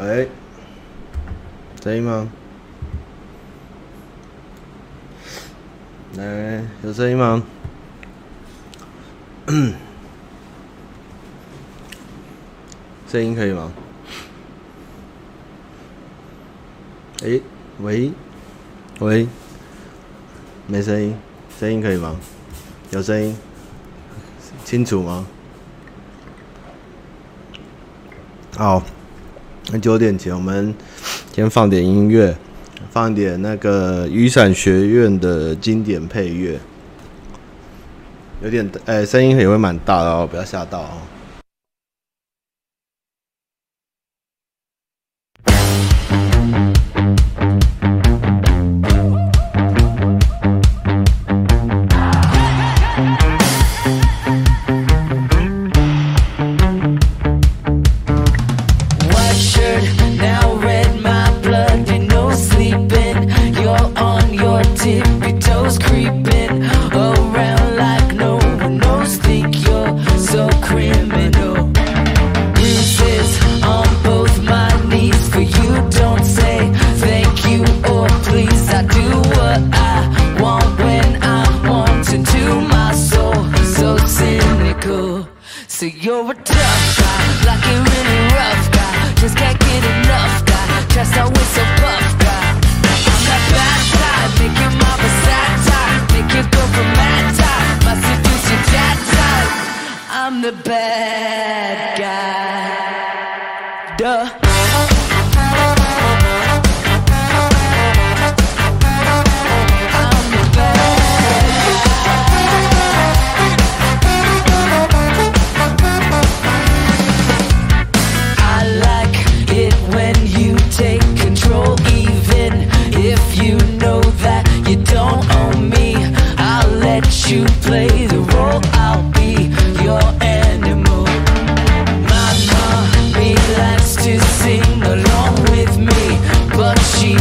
哎，声音吗？来，有声音吗？声音可以吗？哎，喂，喂，没声音，声音可以吗？有声音，清楚吗？好。那九点前，我们先放点音乐，放点那个雨伞学院的经典配乐，有点哎，声音也会蛮大的哦，不要吓到哦。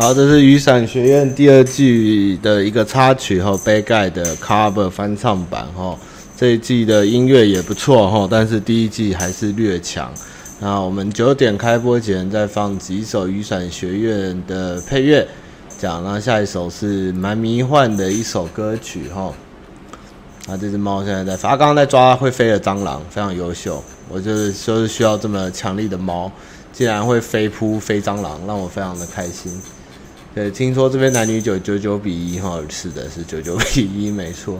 好，这是雨伞学院第二季的一个插曲和杯盖的 cover 翻唱版哈。这一季的音乐也不错哈，但是第一季还是略强。那我们九点开播前再放几首雨伞学院的配乐，讲。那下一首是蛮迷幻的一首歌曲哈。那这只猫现在在发，刚刚在抓会飞的蟑螂，非常优秀。我就是就是需要这么强力的猫，竟然会飞扑飞蟑螂，让我非常的开心。对，听说这边男女九九九比一哈，是的，是九九比一，没错。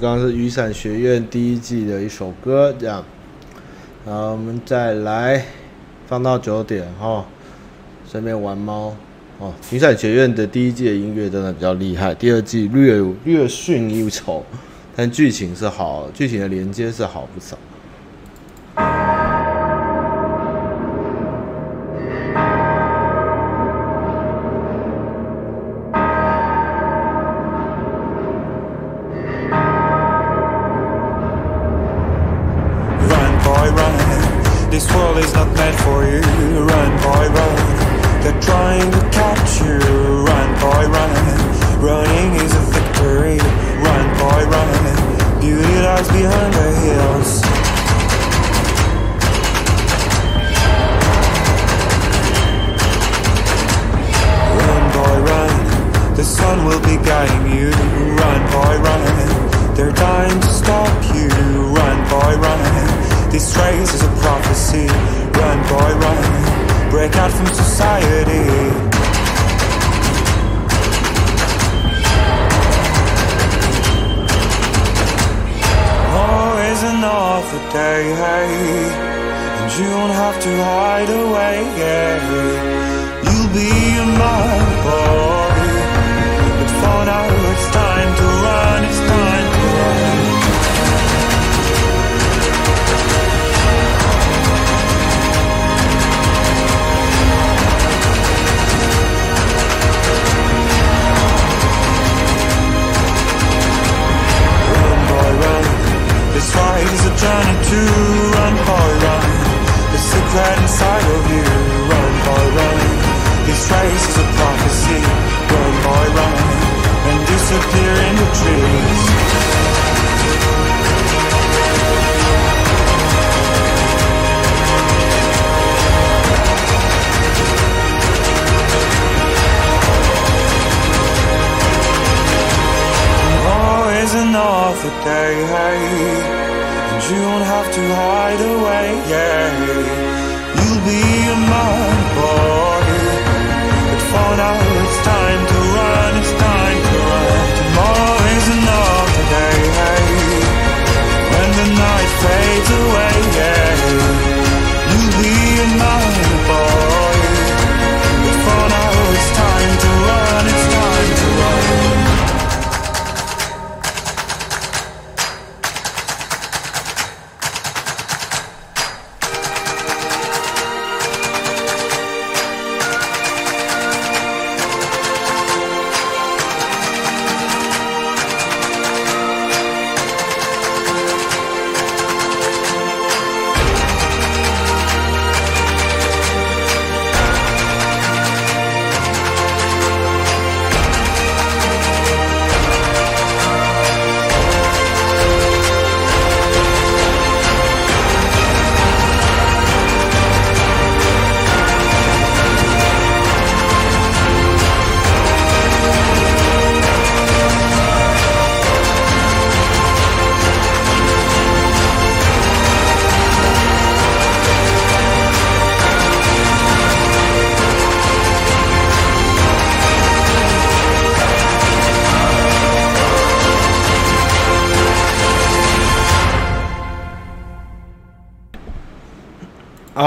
刚刚是雨伞学院第一季的一首歌，这样。然后我们再来放到九点哈，顺便玩猫哦。雨伞学院的第一季的音乐真的比较厉害，第二季略略逊一筹，但剧情是好，剧情的连接是好不少。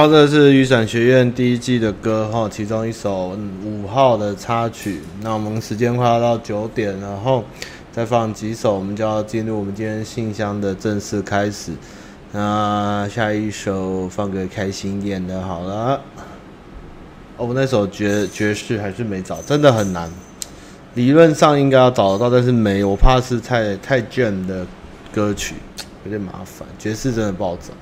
这是雨伞学院第一季的歌哈，其中一首五号的插曲。那我们时间快要到九点，然后再放几首，我们就要进入我们今天信箱的正式开始。那下一首放个开心一点的，好了。哦那首爵爵士还是没找，真的很难。理论上应该要找得到，但是没，我怕是太太正的歌曲，有点麻烦。爵士真的不好找。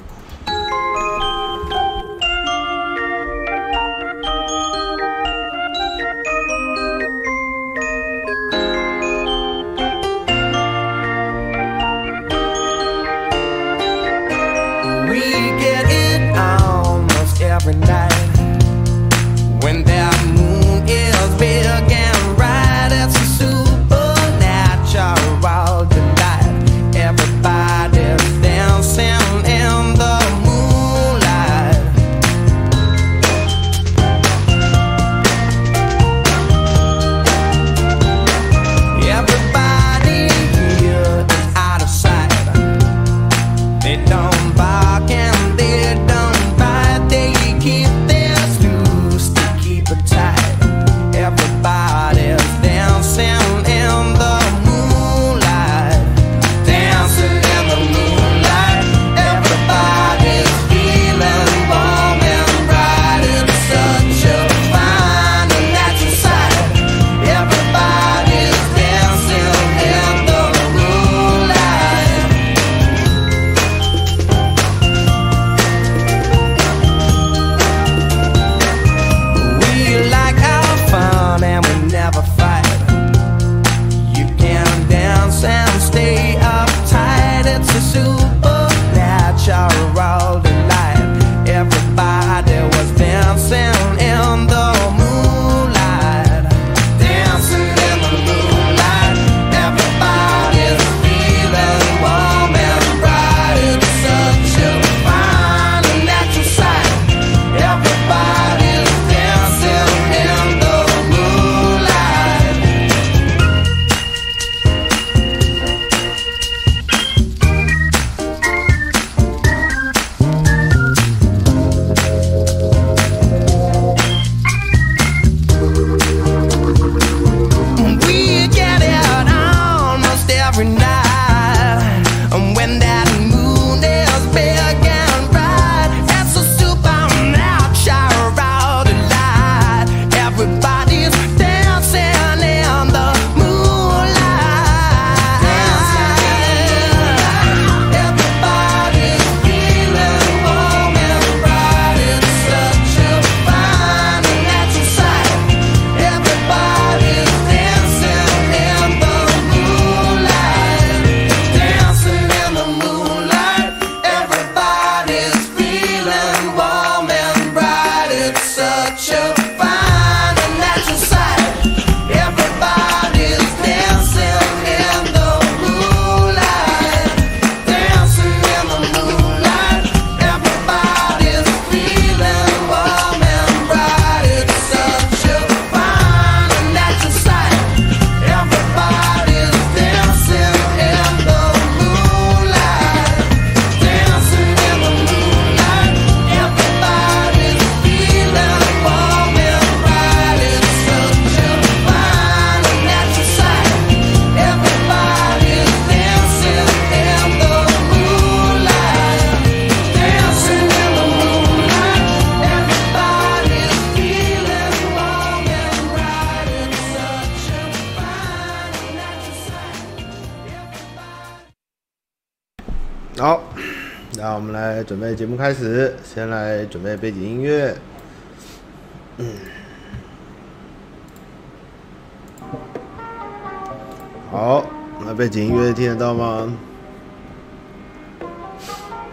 那背景音乐听得到吗？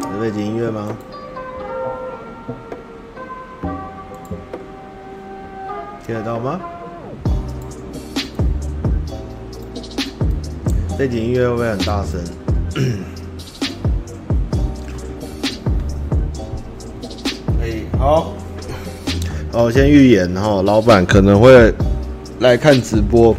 有背景音乐吗？听得到吗？背景音乐会不会很大声？可 以好，好，我先预言哈，老板可能会来看直播。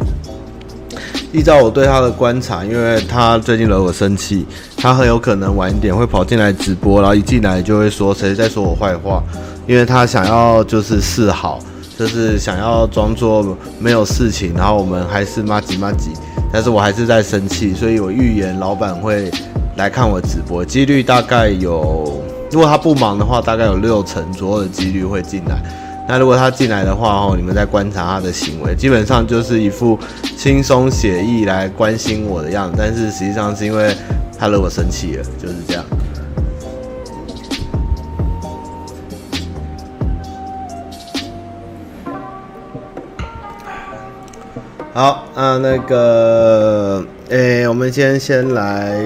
依照我对他的观察，因为他最近惹我生气，他很有可能晚一点会跑进来直播，然后一进来就会说谁在说我坏话，因为他想要就是示好，就是想要装作没有事情，然后我们还是麻吉麻吉，但是我还是在生气，所以我预言老板会来看我直播，几率大概有。如果他不忙的话，大概有六成左右的几率会进来。那如果他进来的话，哦，你们在观察他的行为，基本上就是一副轻松写意来关心我的样子。但是实际上是因为他惹我生气了，就是这样。好，那那个。诶、我们先先来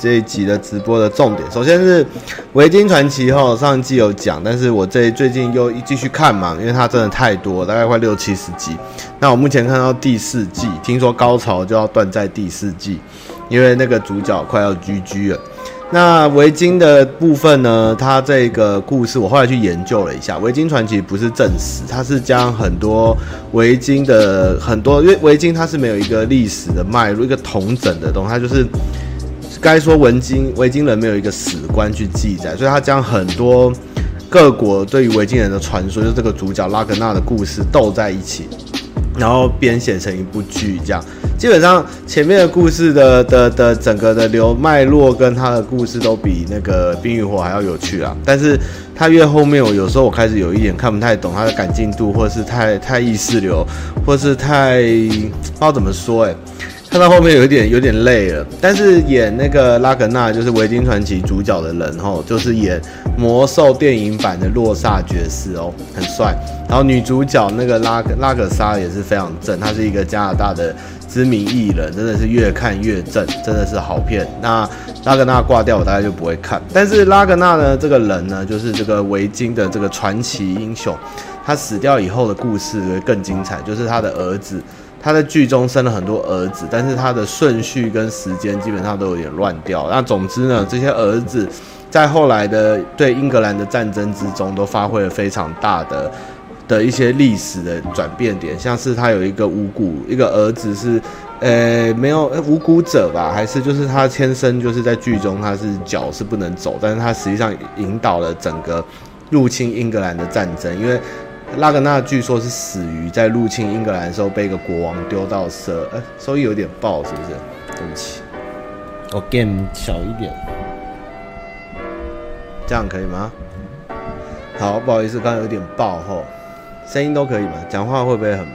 这一集的直播的重点。首先是《维京传奇》哈，上季有讲，但是我这最近又继续看嘛，因为它真的太多，大概快六七十集。那我目前看到第四季，听说高潮就要断在第四季，因为那个主角快要 GG 了。那维京的部分呢？它这个故事我后来去研究了一下，维京传奇不是正史，它是将很多维京的很多，因为维京它是没有一个历史的脉络，一个统整的东西，它就是该说维京维京人没有一个史观去记载，所以他将很多各国对于维京人的传说，就这个主角拉格纳的故事斗在一起。然后编写成一部剧，这样基本上前面的故事的的的整个的流脉络跟他的故事都比那个《冰与火》还要有趣啊。但是他越后面，我有时候我开始有一点看不太懂他的感进度，或是太太意识流，或是太不知道怎么说哎、欸，看到后面有一点有点累了。但是演那个拉格纳就是《维京传奇》主角的人吼，就是演魔兽电影版的洛萨爵士哦，很帅。然后女主角那个拉拉格莎也是非常正，她是一个加拿大的知名艺人，真的是越看越正，真的是好片。那拉格纳挂掉，我大概就不会看。但是拉格纳呢，这个人呢，就是这个维京的这个传奇英雄，他死掉以后的故事会更精彩，就是他的儿子。他在剧中生了很多儿子，但是他的顺序跟时间基本上都有点乱掉。那总之呢，这些儿子在后来的对英格兰的战争之中，都发挥了非常大的的一些历史的转变点。像是他有一个无骨，一个儿子是，呃，没有无辜者吧？还是就是他天生就是在剧中他是脚是不能走，但是他实际上引导了整个入侵英格兰的战争，因为。拉格纳据说是死于在入侵英格兰的时候被一个国王丢到蛇，呃，收音有点爆，是不是？对不起，我 game 小一点，这样可以吗？好，不好意思，刚刚有点爆吼，声音都可以吗？讲话会不会很、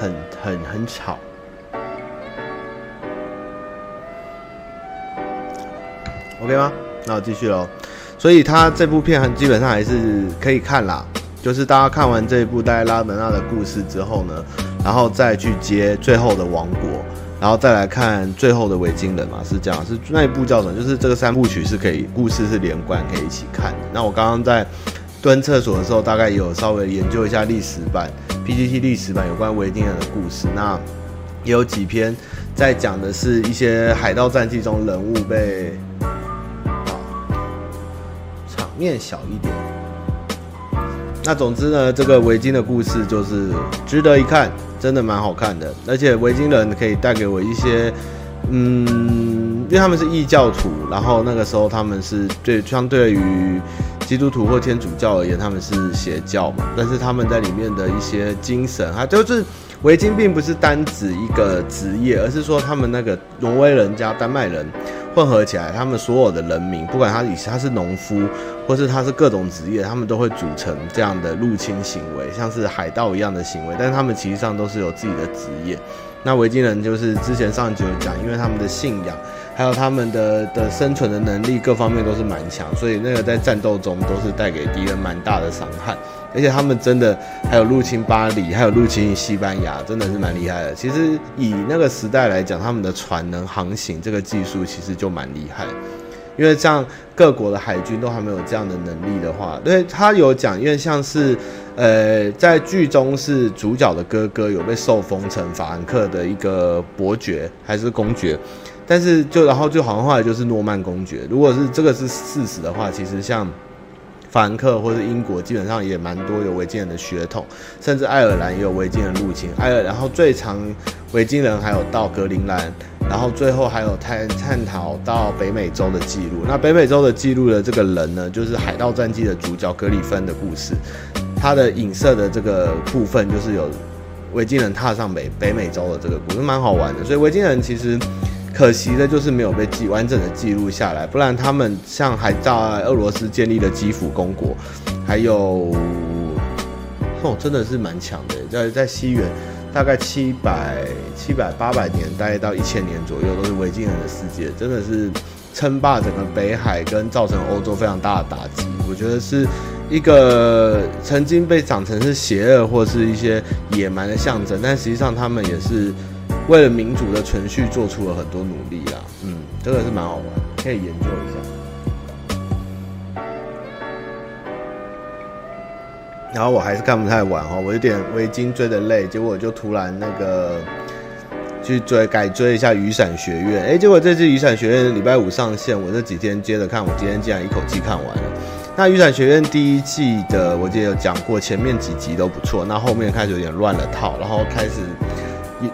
很、很、很吵？OK 吗？那我继续喽。所以他这部片很基本上还是可以看啦。就是大家看完这一部戴拉门纳的故事之后呢，然后再去接最后的王国，然后再来看最后的维京人嘛，是这样，是那一部叫什么？就是这个三部曲是可以，故事是连贯，可以一起看。那我刚刚在蹲厕所的时候，大概有稍微研究一下历史版 PTT 历史版有关维京人的故事，那也有几篇在讲的是一些海盗战记中人物被，场面小一点。那总之呢，这个维京的故事就是值得一看，真的蛮好看的。而且维京人可以带给我一些，嗯，因为他们是异教徒，然后那个时候他们是对相对于基督徒或天主教而言，他们是邪教嘛。但是他们在里面的一些精神，啊，就是维京并不是单指一个职业，而是说他们那个挪威人加丹麦人。混合起来，他们所有的人民，不管他以他是农夫，或是他是各种职业，他们都会组成这样的入侵行为，像是海盗一样的行为。但是他们其实上都是有自己的职业。那维京人就是之前上集有讲，因为他们的信仰，还有他们的的生存的能力，各方面都是蛮强，所以那个在战斗中都是带给敌人蛮大的伤害。而且他们真的还有入侵巴黎，还有入侵西班牙，真的是蛮厉害的。其实以那个时代来讲，他们的船能航行这个技术其实就蛮厉害。因为像各国的海军都还没有这样的能力的话，对他有讲，因为像是呃在剧中是主角的哥哥有被受封成法兰克的一个伯爵还是公爵，但是就然后就好像后来就是诺曼公爵。如果是这个是事实的话，其实像。法兰克或者英国基本上也蛮多有维京人的血统，甚至爱尔兰也有维京人入侵。爱尔，然后最长维京人还有到格陵兰，然后最后还有探探讨到北美洲的记录。那北美洲的记录的这个人呢，就是《海盗战记》的主角格里芬的故事。他的影射的这个部分就是有维京人踏上北北美洲的这个故事，蛮好玩的。所以维京人其实。可惜的就是没有被记完整的记录下来，不然他们像还在俄罗斯建立了基辅公国，还有哦，真的是蛮强的，在在西元大概七百七百八百年，大概到一千年左右，都是维京人的世界，真的是称霸整个北海，跟造成欧洲非常大的打击。我觉得是一个曾经被长成是邪恶或是一些野蛮的象征，但实际上他们也是。为了民主的存续，做出了很多努力啦。嗯，这个是蛮好玩，可以研究一下。然后我还是看不太完哈，我有点维京追得累，结果就突然那个去追改追一下《雨伞学院》。哎，结果这次《雨伞学院》礼拜五上线，我这几天接着看，我今天竟然一口气看完了。那《雨伞学院》第一季的我记得有讲过，前面几集都不错，那后面开始有点乱了套，然后开始。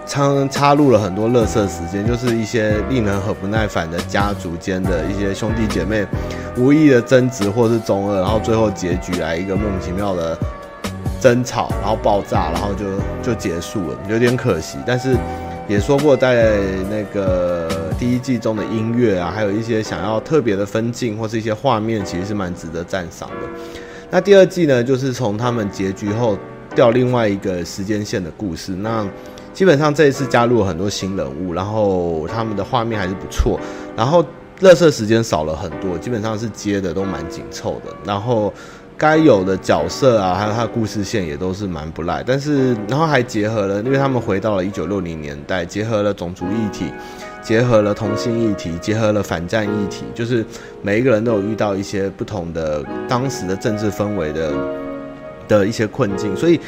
插插入了很多乐色时间，就是一些令人很不耐烦的家族间的一些兄弟姐妹无意的争执或是中二，然后最后结局来一个莫名其妙的争吵，然后爆炸，然后就就结束了，有点可惜。但是也说过，在那个第一季中的音乐啊，还有一些想要特别的分镜或是一些画面，其实是蛮值得赞赏的。那第二季呢，就是从他们结局后调另外一个时间线的故事，那。基本上这一次加入了很多新人物，然后他们的画面还是不错，然后乐色时间少了很多，基本上是接的都蛮紧凑的，然后该有的角色啊，还有他的故事线也都是蛮不赖。但是然后还结合了，因为他们回到了一九六零年代，结合了种族议题，结合了同性议题，结合了反战议题，就是每一个人都有遇到一些不同的当时的政治氛围的的一些困境，所以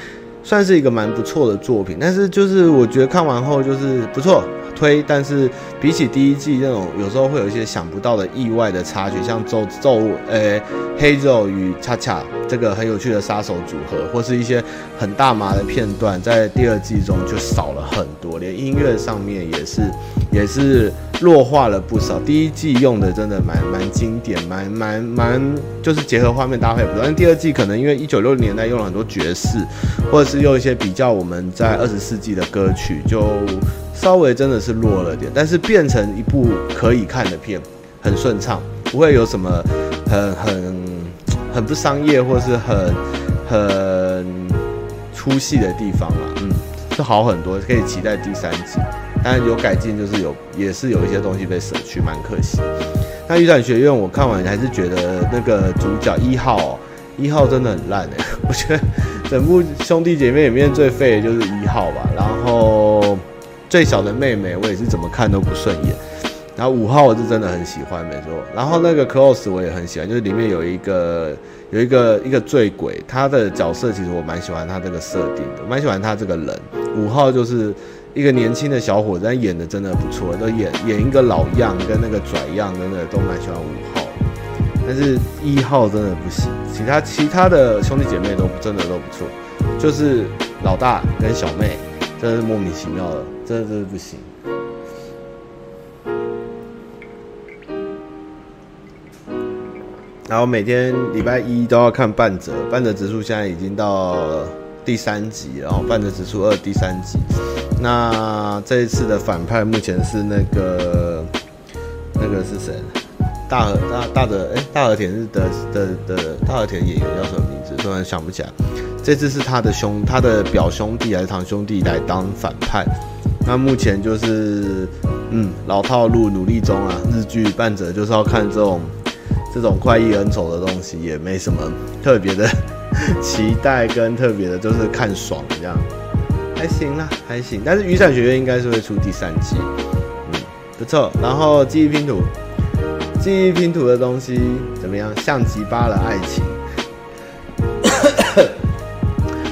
算是一个蛮不错的作品。但是就是我觉得看完后就是不错。推，但是比起第一季那种，有时候会有一些想不到的意外的插曲，像咒咒，呃，黑肉与恰恰这个很有趣的杀手组合，或是一些很大麻的片段，在第二季中就少了很多，连音乐上面也是也是弱化了不少。第一季用的真的蛮蛮经典，蛮蛮蛮就是结合画面搭配不错，但第二季可能因为一九六零年代用了很多爵士，或者是用一些比较我们在二十世纪的歌曲就。稍微真的是弱了点，但是变成一部可以看的片，很顺畅，不会有什么很很很不商业或是很很出戏的地方啊，嗯，是好很多，可以期待第三集。当然有改进，就是有也是有一些东西被舍去，蛮可惜。那雨伞学院我看完还是觉得那个主角一号喔，一号真的很烂哎，我觉得整部兄弟姐妹里面最废的就是一号吧，然后。最小的妹妹，我也是怎么看都不顺眼。然后五号我是真的很喜欢，没错。然后那个 Close 我也很喜欢，就是里面有一个有一个一个醉鬼，他的角色其实我蛮喜欢他这个设定的，蛮喜欢他这个人。五号就是一个年轻的小伙子，但演的真的不错，都演演一个老样跟那个拽样，真的都蛮喜欢五号。但是一号真的不行，其他其他的兄弟姐妹都真的都不错，就是老大跟小妹。真是莫名其妙的，真的真的不行。然后每天礼拜一都要看半泽，半泽直树现在已经到了第三集，然后半泽直树二第三集。那这一次的反派目前是那个那个是谁？大和大大的哎，大和田是的的的大和田演员叫什么名字？突然想不起来。这次是他的兄，他的表兄弟还是堂兄弟来当反派？那目前就是，嗯，老套路努力中啊。日剧半泽就是要看这种这种快意恩仇的东西，也没什么特别的期待跟特别的，就是看爽这样，还行啦，还行。但是雨伞学院应该是会出第三季，嗯，不错。然后记忆拼图，记忆拼图的东西怎么样？像极巴的爱情。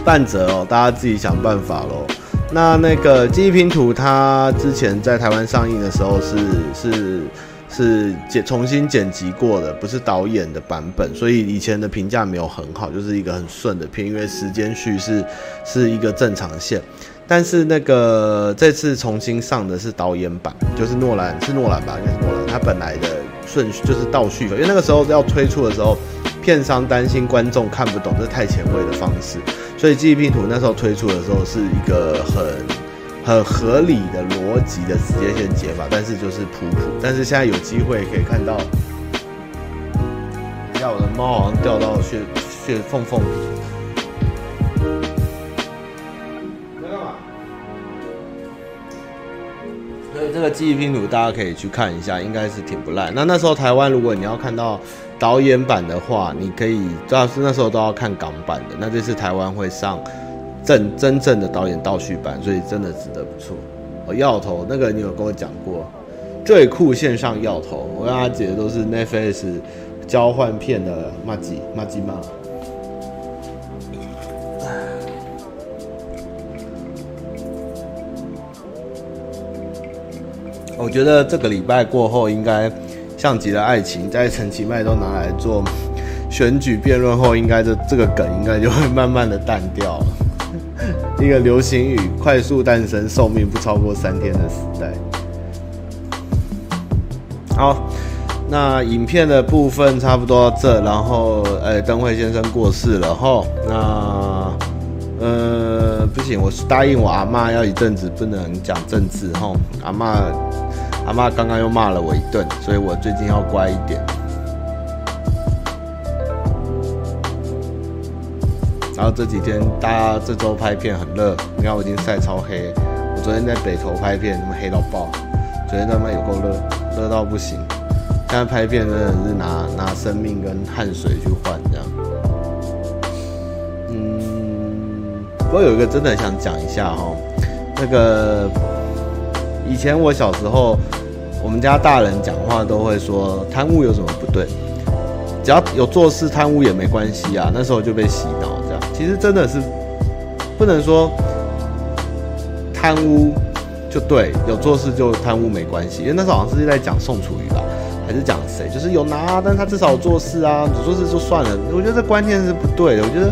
半折哦，大家自己想办法喽。那那个记忆拼图，它之前在台湾上映的时候是是是剪重新剪辑过的，不是导演的版本，所以以前的评价没有很好，就是一个很顺的片，因为时间序是是一个正常线。但是那个这次重新上的是导演版，就是诺兰是诺兰吧，应该是诺兰，他本来的顺序就是倒叙，因为那个时候要推出的时候，片商担心观众看不懂，这太前卫的方式。所以记忆拼图那时候推出的时候是一个很很合理的逻辑的时间线解法，但是就是普普。但是现在有机会可以看到，你看我的猫好像掉到血血缝缝里。在干嘛？所以这个记忆拼图大家可以去看一下，应该是挺不赖。那那时候台湾如果你要看到。导演版的话，你可以主要是那时候都要看港版的。那这次台湾会上正真正的导演倒叙版，所以真的值得不错。哦，药头那个你有跟我讲过，最酷线上药头，我跟他姐都是 Netflix 交换片的麻吉麻吉嘛。我觉得这个礼拜过后应该。像极了爱情，在陈其迈都拿来做选举辩论后，应该这这个梗应该就会慢慢的淡掉了。一个流行语，快速诞生，寿命不超过三天的时代。好，那影片的部分差不多到这，然后，哎，灯会先生过世了吼，那，呃，不行，我答应我阿妈要一阵子不能讲政治吼，阿妈。阿妈刚刚又骂了我一顿所以我最近要乖一点。然后这几天大家这周拍片很热你看我已经晒超黑。我昨天在北投拍片他妈黑到爆昨天他妈有够热热到不行。现在拍片真的是拿拿生命跟汗水去换这样。嗯不过有一个真的想讲一下哦那个以前我小时候，我们家大人讲话都会说贪污有什么不对？只要有做事贪污也没关系啊。那时候就被洗脑这样，其实真的是不能说贪污就对，有做事就贪污没关系。因为那时候好像是在讲宋楚瑜吧，还是讲谁？就是有拿，但他至少做事啊，有做事就算了。我觉得这观念是不对的。我觉得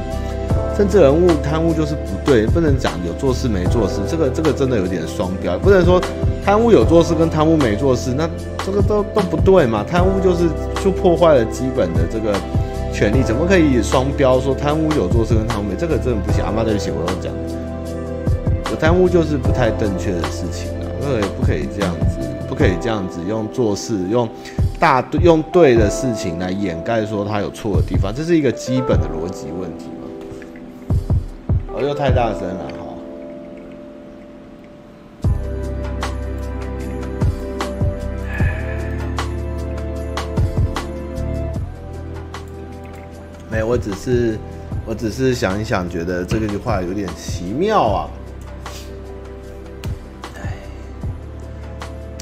政治人物贪污就是不对，不能讲有做事没做事。这个这个真的有点双标，不能说。贪污有做事跟贪污没做事，那这个都都不对嘛？贪污就是就破坏了基本的这个权利，怎么可以双标说贪污有做事跟贪污没？这个真的不行。阿妈对不起，我要讲，有贪污就是不太正确的事情啊，那也不可以这样子，不可以这样子用做事用大用对的事情来掩盖说他有错的地方，这是一个基本的逻辑问题嘛。哦，又太大声了。没，我只是，我只是想一想，觉得这个句话有点奇妙啊。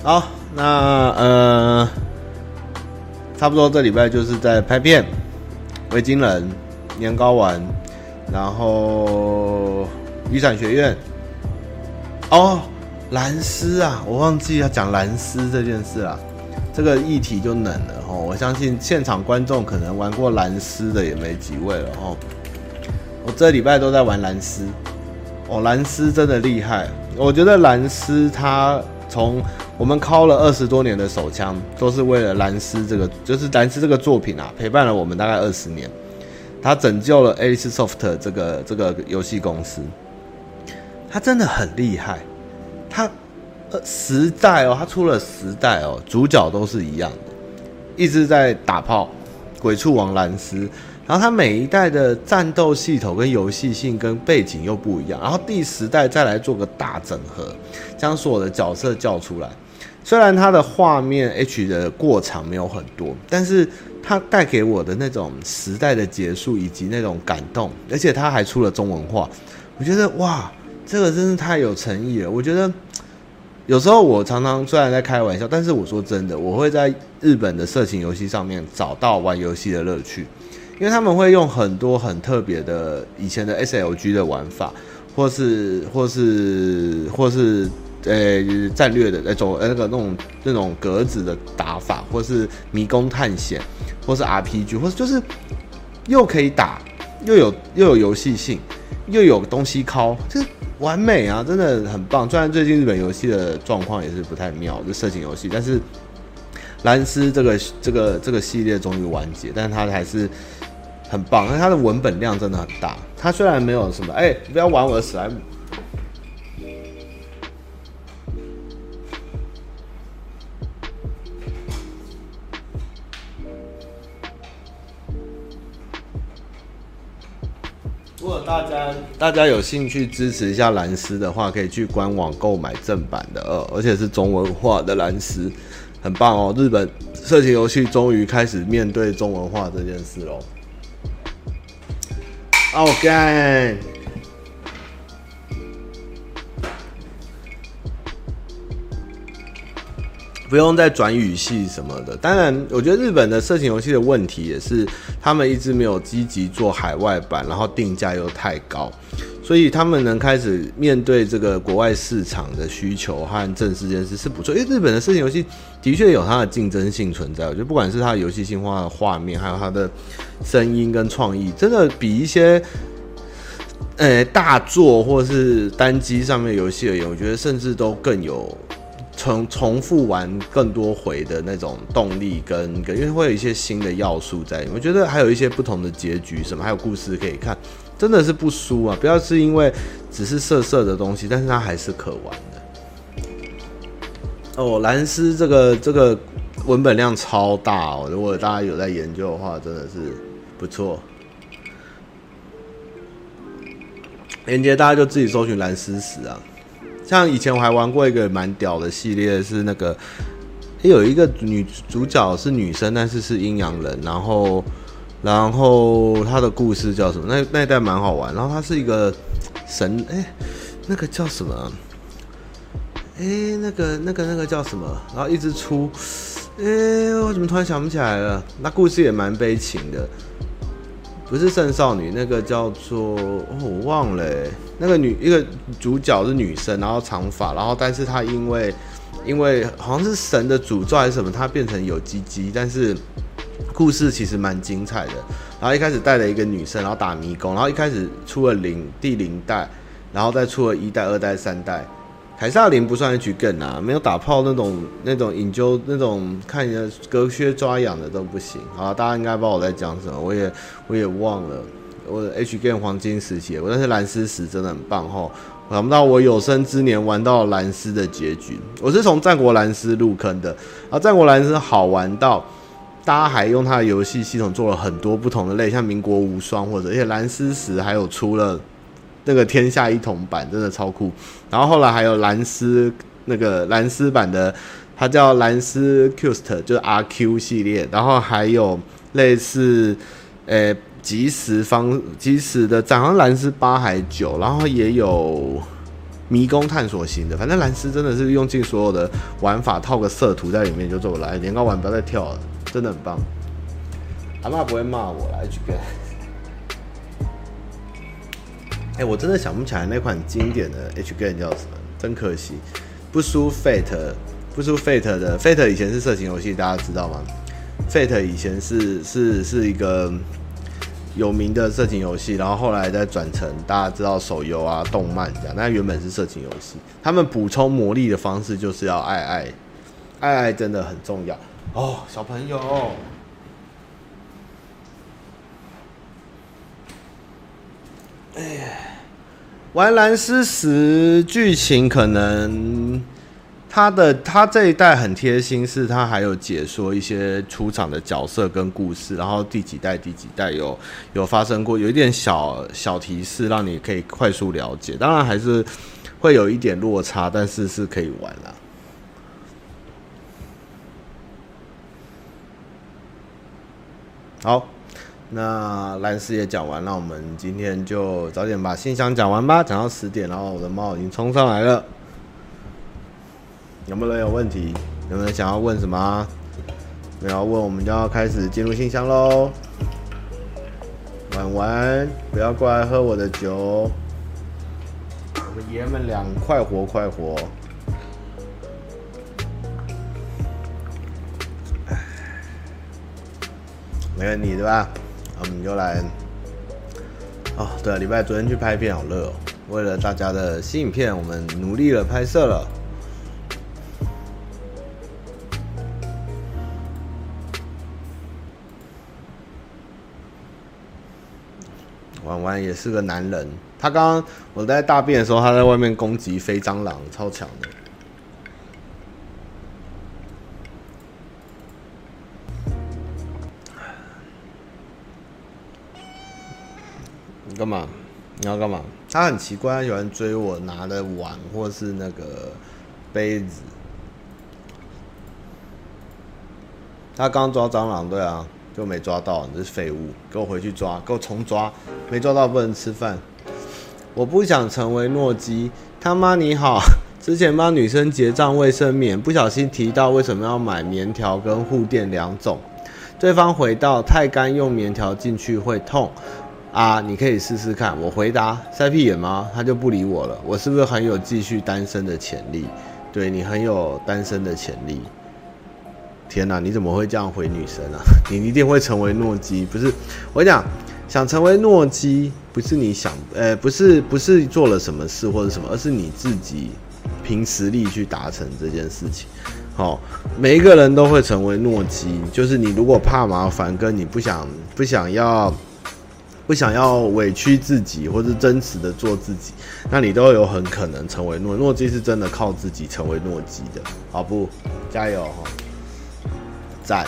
好，那呃，差不多这礼拜就是在拍片，维京人、年糕丸，然后雨伞学院。哦，蓝丝啊，我忘记要讲蓝丝这件事了。这个议题就冷了哦，我相信现场观众可能玩过蓝丝的也没几位了哦。我这礼拜都在玩蓝丝哦，蓝丝真的厉害。我觉得蓝丝他从我们敲了二十多年的手枪，都是为了蓝丝这个，就是蓝丝这个作品啊，陪伴了我们大概二十年。他拯救了 Alicesoft 这个这个游戏公司，他真的很厉害，他。呃，十代哦，他出了十代哦，主角都是一样的，一直在打炮，鬼畜王兰斯。然后他每一代的战斗系统跟游戏性跟背景又不一样，然后第十代再来做个大整合，将所有的角色叫出来。虽然它的画面 H 的过场没有很多，但是它带给我的那种时代的结束以及那种感动，而且它还出了中文化，我觉得哇，这个真是太有诚意了，我觉得。有时候我常常虽然在开玩笑，但是我说真的，我会在日本的色情游戏上面找到玩游戏的乐趣，因为他们会用很多很特别的以前的 SLG 的玩法，或是或是或是呃、战略的那种那个那种那种格子的打法，或是迷宫探险，或是 RPG，或是就是又可以打，又有又有游戏性，又有东西敲，就是。完美啊，真的很棒。虽然最近日本游戏的状况也是不太妙，这色情游戏，但是蓝斯这个这个这个系列终于完结，但是它还是很棒，那它的文本量真的很大。它虽然没有什么，哎、不要玩我的史莱姆。大家大家有兴趣支持一下蓝丝的话，可以去官网购买正版的，而且是中文化的蓝丝，很棒哦。日本色情游戏终于开始面对中文化这件事喽。OK。不用再转语系什么的。当然，我觉得日本的色情游戏的问题也是，他们一直没有积极做海外版，然后定价又太高，所以他们能开始面对这个国外市场的需求和正视这件事是不错。因为日本的色情游戏的确有它的竞争性存在，我觉得不管是它的游戏性化的画面，还有它的声音跟创意，真的比一些呃大作或是单机上面游戏而言，我觉得甚至都更有。重重复玩更多回的那种动力跟跟，因为会有一些新的要素在，我觉得还有一些不同的结局什么，还有故事可以看，真的是不输啊！不要是因为只是色色的东西，但是它还是可玩的。哦，蓝丝这个这个文本量超大哦，如果大家有在研究的话，真的是不错。连接大家就自己搜寻蓝丝史啊。像以前我还玩过一个蛮屌的系列，是那个，有一个女主角是女生，但是是阴阳人，然后，然后她的故事叫什么？那那一代蛮好玩，然后她是一个神哎、那个叫什么？哎、那个那个那个叫什么？然后一直出，哎、我怎么突然想不起来了？那故事也蛮悲情的，不是圣少女，那个叫做哦，我忘了、那个女一个主角是女生，然后长发，然后但是她因为因为好像是神的诅咒还是什么，她变成有鸡鸡，但是故事其实蛮精彩的。然后一开始带了一个女生，然后打迷宫，然后一开始出了零第零代，然后再出了一代、二代、三代。凯撒林不算 H 更啊，没有打炮那种那种引咎那种看你的隔靴抓痒的都不行。好，大家应该不知道我在讲什么，我也我也忘了。我的 H gen 黄金时期，我那是蓝丝时真的很棒哈。想不到我有生之年玩到蓝丝的结局。我是从战国蓝丝入坑的，然后战国蓝丝好玩到大家还用它的游戏系统做了很多不同的类，像民国无双或者而且蓝丝时还有出了。那个天下一统版真的超酷，然后后来还有蓝丝那个蓝丝版的，它叫蓝丝 Quest，就是 RQ 系列，然后还有类似，呃，即时方即时的，好像蓝丝八还九，然后也有迷宫探索型的，反正蓝丝真的是用尽所有的玩法，套个色图在里面就做来，年糕丸不要再跳了，真的很棒。阿妈不会骂我来，去跟。哎、我真的想不起来那款经典的 H game 叫什么，真可惜，不输 Fate，不输 Fate 的 Fate 以前是色情游戏，大家知道吗？Fate 以前是是是一个有名的色情游戏，然后后来再转成大家知道手游啊、动漫这样，但原本是色情游戏。他们补充魔力的方式就是要爱爱，爱爱真的很重要哦，小朋友。哎呀，玩蓝丝时剧情可能他的他这一代很贴心，是他还有解说一些出场的角色跟故事，然后第几代第几代有有发生过，有一点小小提示，让你可以快速了解。当然还是会有一点落差，但是是可以玩啦。好。那蓝丝也讲完，那我们今天就早点把信箱讲完吧，讲到十点，然后我的猫已经冲上来了。有没有人有问题？有没有人想要问什么？没有问，我们就要开始进入信箱喽。玩玩，不要过来喝我的酒。我们爷们俩快活快活。没问题对吧？我们就来哦，对了，礼拜昨天去拍片好热哦。为了大家的新影片，我们努力了拍摄了。婉婉也是个男人，他刚刚我在大便的时候，他在外面攻击飞蟑螂，超强的。干嘛？你要干嘛？他很奇怪，他喜欢追我拿的碗或是那个杯子。他刚抓蟑螂，对啊，就没抓到，你这是废物，给我回去抓，给我重抓，没抓到不能吃饭。我不想成为诺基。他妈你好，之前帮女生结账卫生棉，不小心提到为什么要买棉条跟护垫两种，对方回到太干用棉条进去会痛。啊，你可以试试看。我回答塞屁眼吗？他就不理我了。我是不是很有继续单身的潜力？对，你很有单身的潜力。天哪，你怎么会这样回女生啊？你一定会成为诺基，不是？我讲想成为诺基，不是你想，呃，不是，不是做了什么事或者什么，而是你自己凭实力去达成这件事情。好，每一个人都会成为诺基，就是你如果怕麻烦，跟你不想不想要。不想要委屈自己，或是真实的做自己，那你都有很可能成为诺诺基，是真的靠自己成为诺基的，好不？加油哈！赞！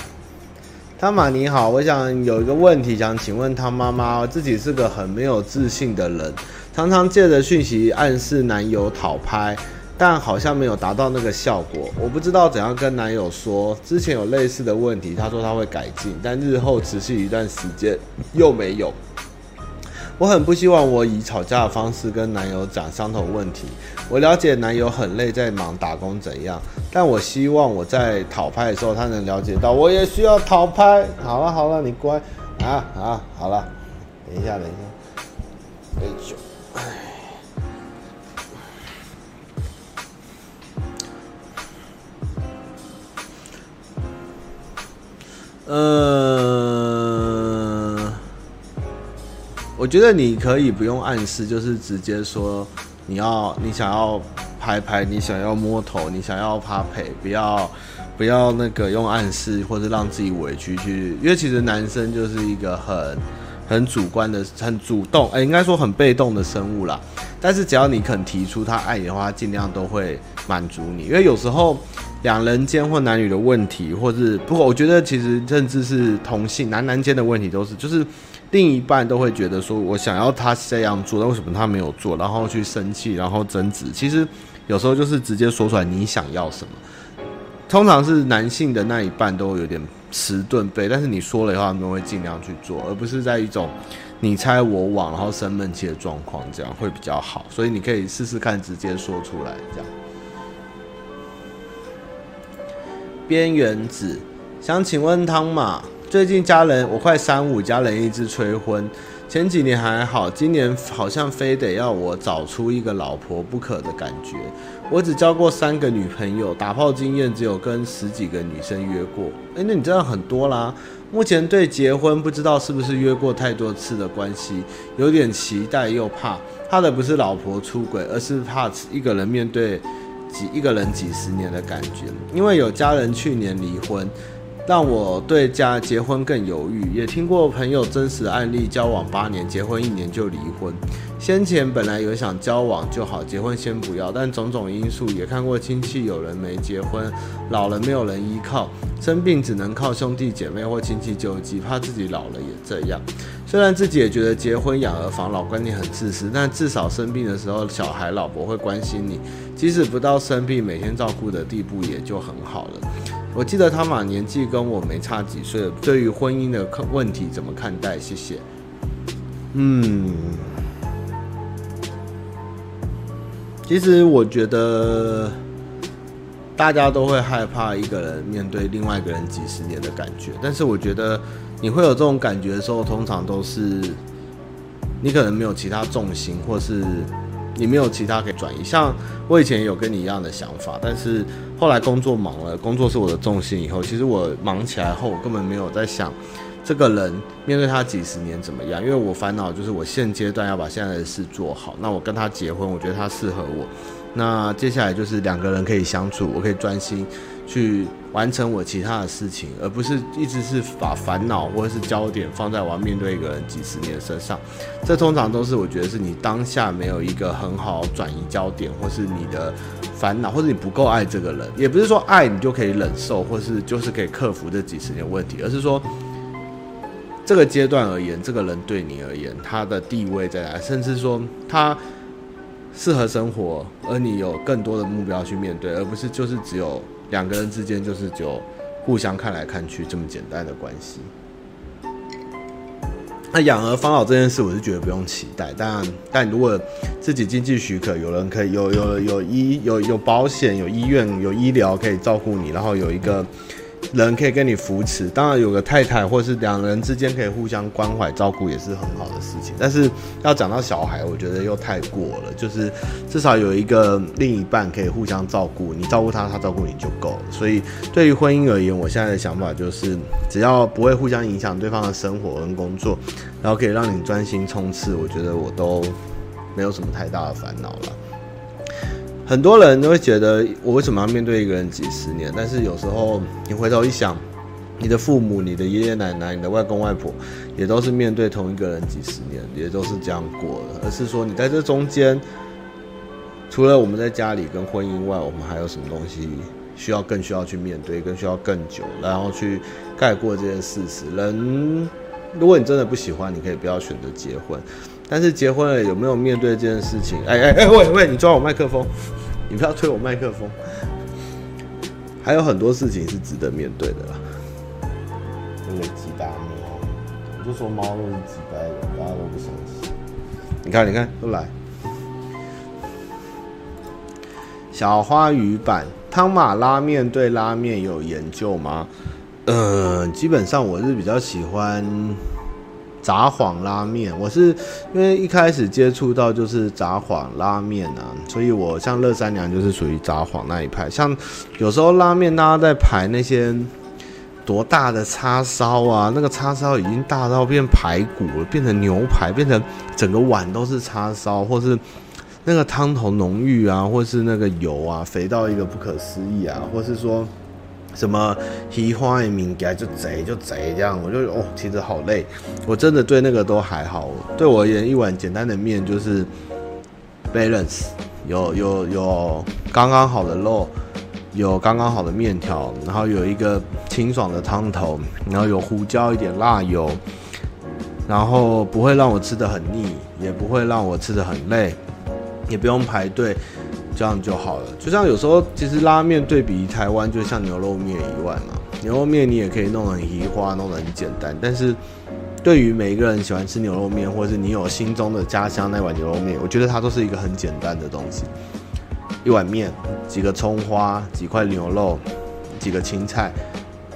汤玛你好，我想有一个问题想请问汤妈妈，自己是个很没有自信的人，常常借着讯息暗示男友讨拍，但好像没有达到那个效果，我不知道怎样跟男友说。之前有类似的问题，他说他会改进，但日后持续一段时间又没有。我很不希望我以吵架的方式跟男友讲相同问题。我了解男友很累，在忙打工怎样，但我希望我在讨拍的时候，他能了解到我也需要讨拍。好了好了，你乖啊啊，好了，等一下等一下，哎呦，哎，呃。我觉得你可以不用暗示，就是直接说你要你想要拍拍，你想要摸头，你想要趴陪，不要不要那个用暗示或者让自己委屈去，因为其实男生就是一个很很主观的、很主动，哎，应该说很被动的生物啦。但是只要你肯提出他爱你的话，尽量都会满足你。因为有时候两人间或男女的问题，或是不过我觉得其实甚至是同性男男间的问题，都是就是。另一半都会觉得说，我想要他这样做，那为什么他没有做？然后去生气，然后争执。其实有时候就是直接说出来你想要什么。通常是男性的那一半都有点迟钝背，但是你说了以后，他们会尽量去做，而不是在一种你猜我往，然后生闷气的状况，这样会比较好。所以你可以试试看，直接说出来这样。边缘子，想请问汤马。最近家人，我快三五，家人一直催婚。前几年还好，今年好像非得要我找出一个老婆不可的感觉。我只交过三个女朋友，打炮经验只有跟十几个女生约过。诶，那你这样很多啦。目前对结婚不知道是不是约过太多次的关系，有点期待又怕。怕的不是老婆出轨，而是怕一个人面对几一个人几十年的感觉。因为有家人去年离婚。让我对家结婚更犹豫，也听过朋友真实案例，交往八年，结婚一年就离婚。先前本来有想交往就好，结婚先不要，但种种因素也看过亲戚有人没结婚，老了没有人依靠，生病只能靠兄弟姐妹或亲戚救济，怕自己老了也这样。虽然自己也觉得结婚养儿防老观念很自私，但至少生病的时候，小孩、老婆会关心你，即使不到生病每天照顾的地步，也就很好了。我记得他嘛年纪跟我没差几岁，对于婚姻的问题怎么看待？谢谢。嗯，其实我觉得大家都会害怕一个人面对另外一个人几十年的感觉，但是我觉得你会有这种感觉的时候，通常都是你可能没有其他重心，或是。你没有其他可以转移，像我以前有跟你一样的想法，但是后来工作忙了，工作是我的重心以后，其实我忙起来后，我根本没有在想这个人面对他几十年怎么样，因为我烦恼就是我现阶段要把现在的事做好，那我跟他结婚，我觉得他适合我，那接下来就是两个人可以相处，我可以专心。去完成我其他的事情，而不是一直是把烦恼或者是焦点放在我要面对一个人几十年身上。这通常都是我觉得是你当下没有一个很好转移焦点，或是你的烦恼，或者你不够爱这个人。也不是说爱你就可以忍受，或是就是可以克服这几十年问题，而是说这个阶段而言，这个人对你而言，他的地位在哪，甚至说他适合生活，而你有更多的目标去面对，而不是就是只有。两个人之间就是就互相看来看去这么简单的关系。那养儿防老这件事，我是觉得不用期待。但但如果自己经济许可，有人可以有有有医有有保险、有医院、有医疗可以照顾你，然后有一个。人可以跟你扶持，当然有个太太，或是两人之间可以互相关怀照顾，也是很好的事情。但是要讲到小孩，我觉得又太过了。就是至少有一个另一半可以互相照顾，你照顾他，他照顾你就够了。所以对于婚姻而言，我现在的想法就是，只要不会互相影响对方的生活跟工作，然后可以让你专心冲刺，我觉得我都没有什么太大的烦恼了。很多人都会觉得，我为什么要面对一个人几十年？但是有时候你回头一想，你的父母、你的爷爷奶奶、你的外公外婆，也都是面对同一个人几十年，也都是这样过的。而是说，你在这中间，除了我们在家里跟婚姻外，我们还有什么东西需要更需要去面对，更需要更久，然后去盖过这件事实。人，如果你真的不喜欢，你可以不要选择结婚。但是结婚了有没有面对这件事情？哎哎哎，喂喂，你抓我麦克风，你不要推我麦克风。还有很多事情是值得面对的啦。那个鸡大猫，我就说猫都是鸡掰的，大家都不相信。你看，你看，都来。小花鱼版汤马拉面对拉面有研究吗？呃，基本上我是比较喜欢札幌拉面。我是因为一开始接触到就是札幌拉面啊，所以我像乐三娘就是属于札幌那一派。像有时候拉面大家在排那些多大的叉烧啊，那个叉烧已经大到变排骨了，变成牛排，变成整个碗都是叉烧，或是。那个汤头浓郁啊，或是那个油啊，肥到一个不可思议啊，或是说什么稀花的物件就贼就贼这样，我就哦，其实好累。我真的对那个都还好，对我而言，一碗简单的面就是 balance，有有有刚刚好的肉，有刚刚好的面条，然后有一个清爽的汤头，然后有胡椒一点辣油，然后不会让我吃的很腻，也不会让我吃的很累。也不用排队，这样就好了。就像有时候，其实拉面对比台湾，就像牛肉面以外嘛。牛肉面你也可以弄得很稀花，弄得很简单。但是，对于每一个人喜欢吃牛肉面，或者是你有心中的家乡那碗牛肉面，我觉得它都是一个很简单的东西。一碗面，几个葱花，几块牛肉，几个青菜，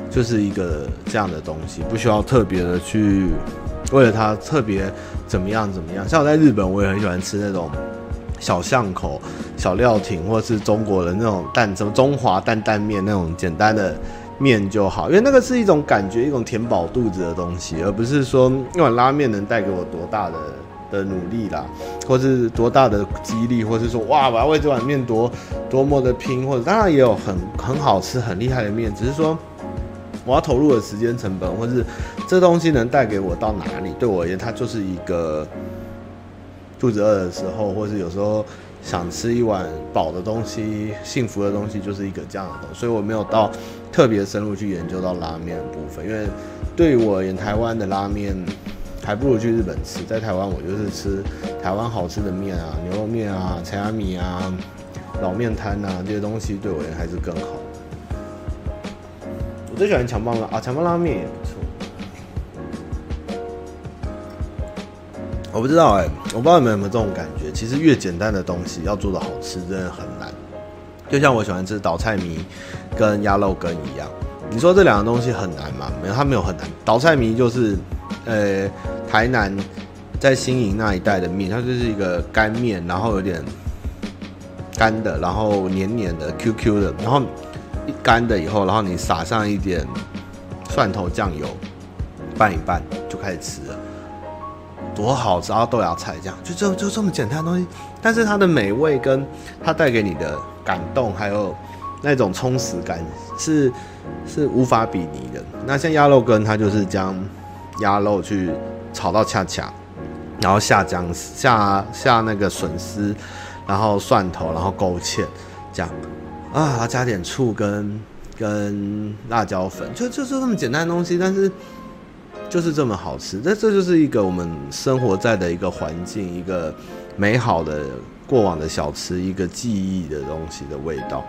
就是一个这样的东西，不需要特别的去为了它特别怎么样怎么样。像我在日本，我也很喜欢吃那种。小巷口、小料亭，或是中国的那种蛋，什么中华担担面那种简单的面就好，因为那个是一种感觉，一种填饱肚子的东西，而不是说一碗拉面能带给我多大的的努力啦，或是多大的激励，或是说哇，我要为这碗面多多么的拼，或者当然也有很很好吃、很厉害的面，只是说我要投入的时间成本，或是这东西能带给我到哪里，对我而言，它就是一个。肚子饿的时候，或是有时候想吃一碗饱的东西，幸福的东西就是一个这样的东西。所以我没有到特别深入去研究到拉面的部分，因为对于我而言，台湾的拉面还不如去日本吃。在台湾，我就是吃台湾好吃的面啊，牛肉面啊，柴米啊，老面摊啊这些东西，对我而言还是更好。我最喜欢强棒拉啊，强棒拉面我不知道哎、我不知道你们有没有这种感觉。其实越简单的东西要做的好吃，真的很难。就像我喜欢吃倒菜米跟鸭肉羹一样，你说这两个东西很难吗？没有，它没有很难。倒菜米就是，呃，台南在新营那一带的面，它就是一个干面，然后有点干的，然后黏黏的、Q Q 的，然后一干的以后，然后你撒上一点蒜头酱油，拌一拌就开始吃了。多好吃，然后豆芽菜这样，就就就这么简单的东西，但是它的美味跟它带给你的感动，还有那种充实感是是无法比拟的。那像鸭肉羹，它就是将鸭肉去炒到恰恰，然后下姜下下那个笋丝，然后蒜头，然后勾芡，这样啊，加点醋跟跟辣椒粉，就就就这么简单的东西，但是。就是这么好吃，那这就是一个我们生活在的一个环境，一个美好的过往的小吃，一个记忆的东西的味道。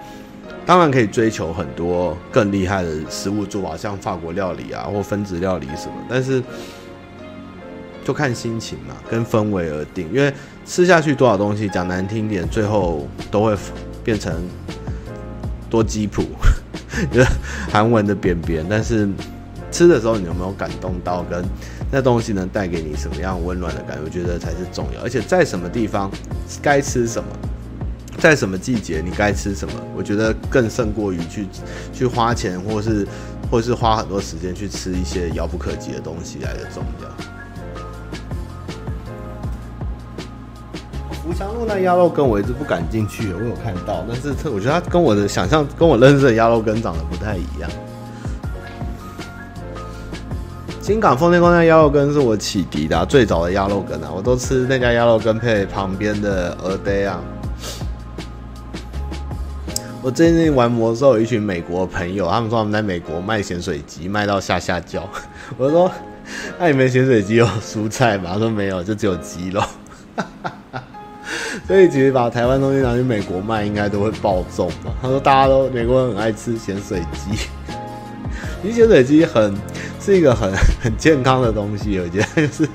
当然可以追求很多更厉害的食物做法，像法国料理啊，或分子料理什么，但是就看心情嘛，跟氛围而定。因为吃下去多少东西，讲难听点，最后都会变成多吉普，韩文的扁扁，但是。吃的时候，你有没有感动到？跟那东西能带给你什么样温暖的感觉？我觉得才是重要。而且在什么地方该吃什么，在什么季节你该吃什么，我觉得更胜过于去去花钱，或是或是花很多时间去吃一些遥不可及的东西来的重要。福祥路那鸭肉羹我一直不敢进去，我有看到，但是我觉得它跟我的想象、跟我认识的鸭肉羹长得不太一样。新港奉天宫那鸭肉羹是我启迪的、最早的鸭肉羹啊，我都吃那家鸭肉羹配旁边的蚵嗲啊。我最近玩魔兽，有一群美国朋友，他们说他们在美国卖咸水鸡，卖到下下叫。我说：“那你们咸水鸡有蔬菜吗？”他说：“没有，就只有鸡肉。”所以其实把台湾东西拿去美国卖，应该都会爆中嘛。他说：“大家都美国人很爱吃咸水鸡，其实咸水鸡很。”是一个很 很健康的东西，我觉得就是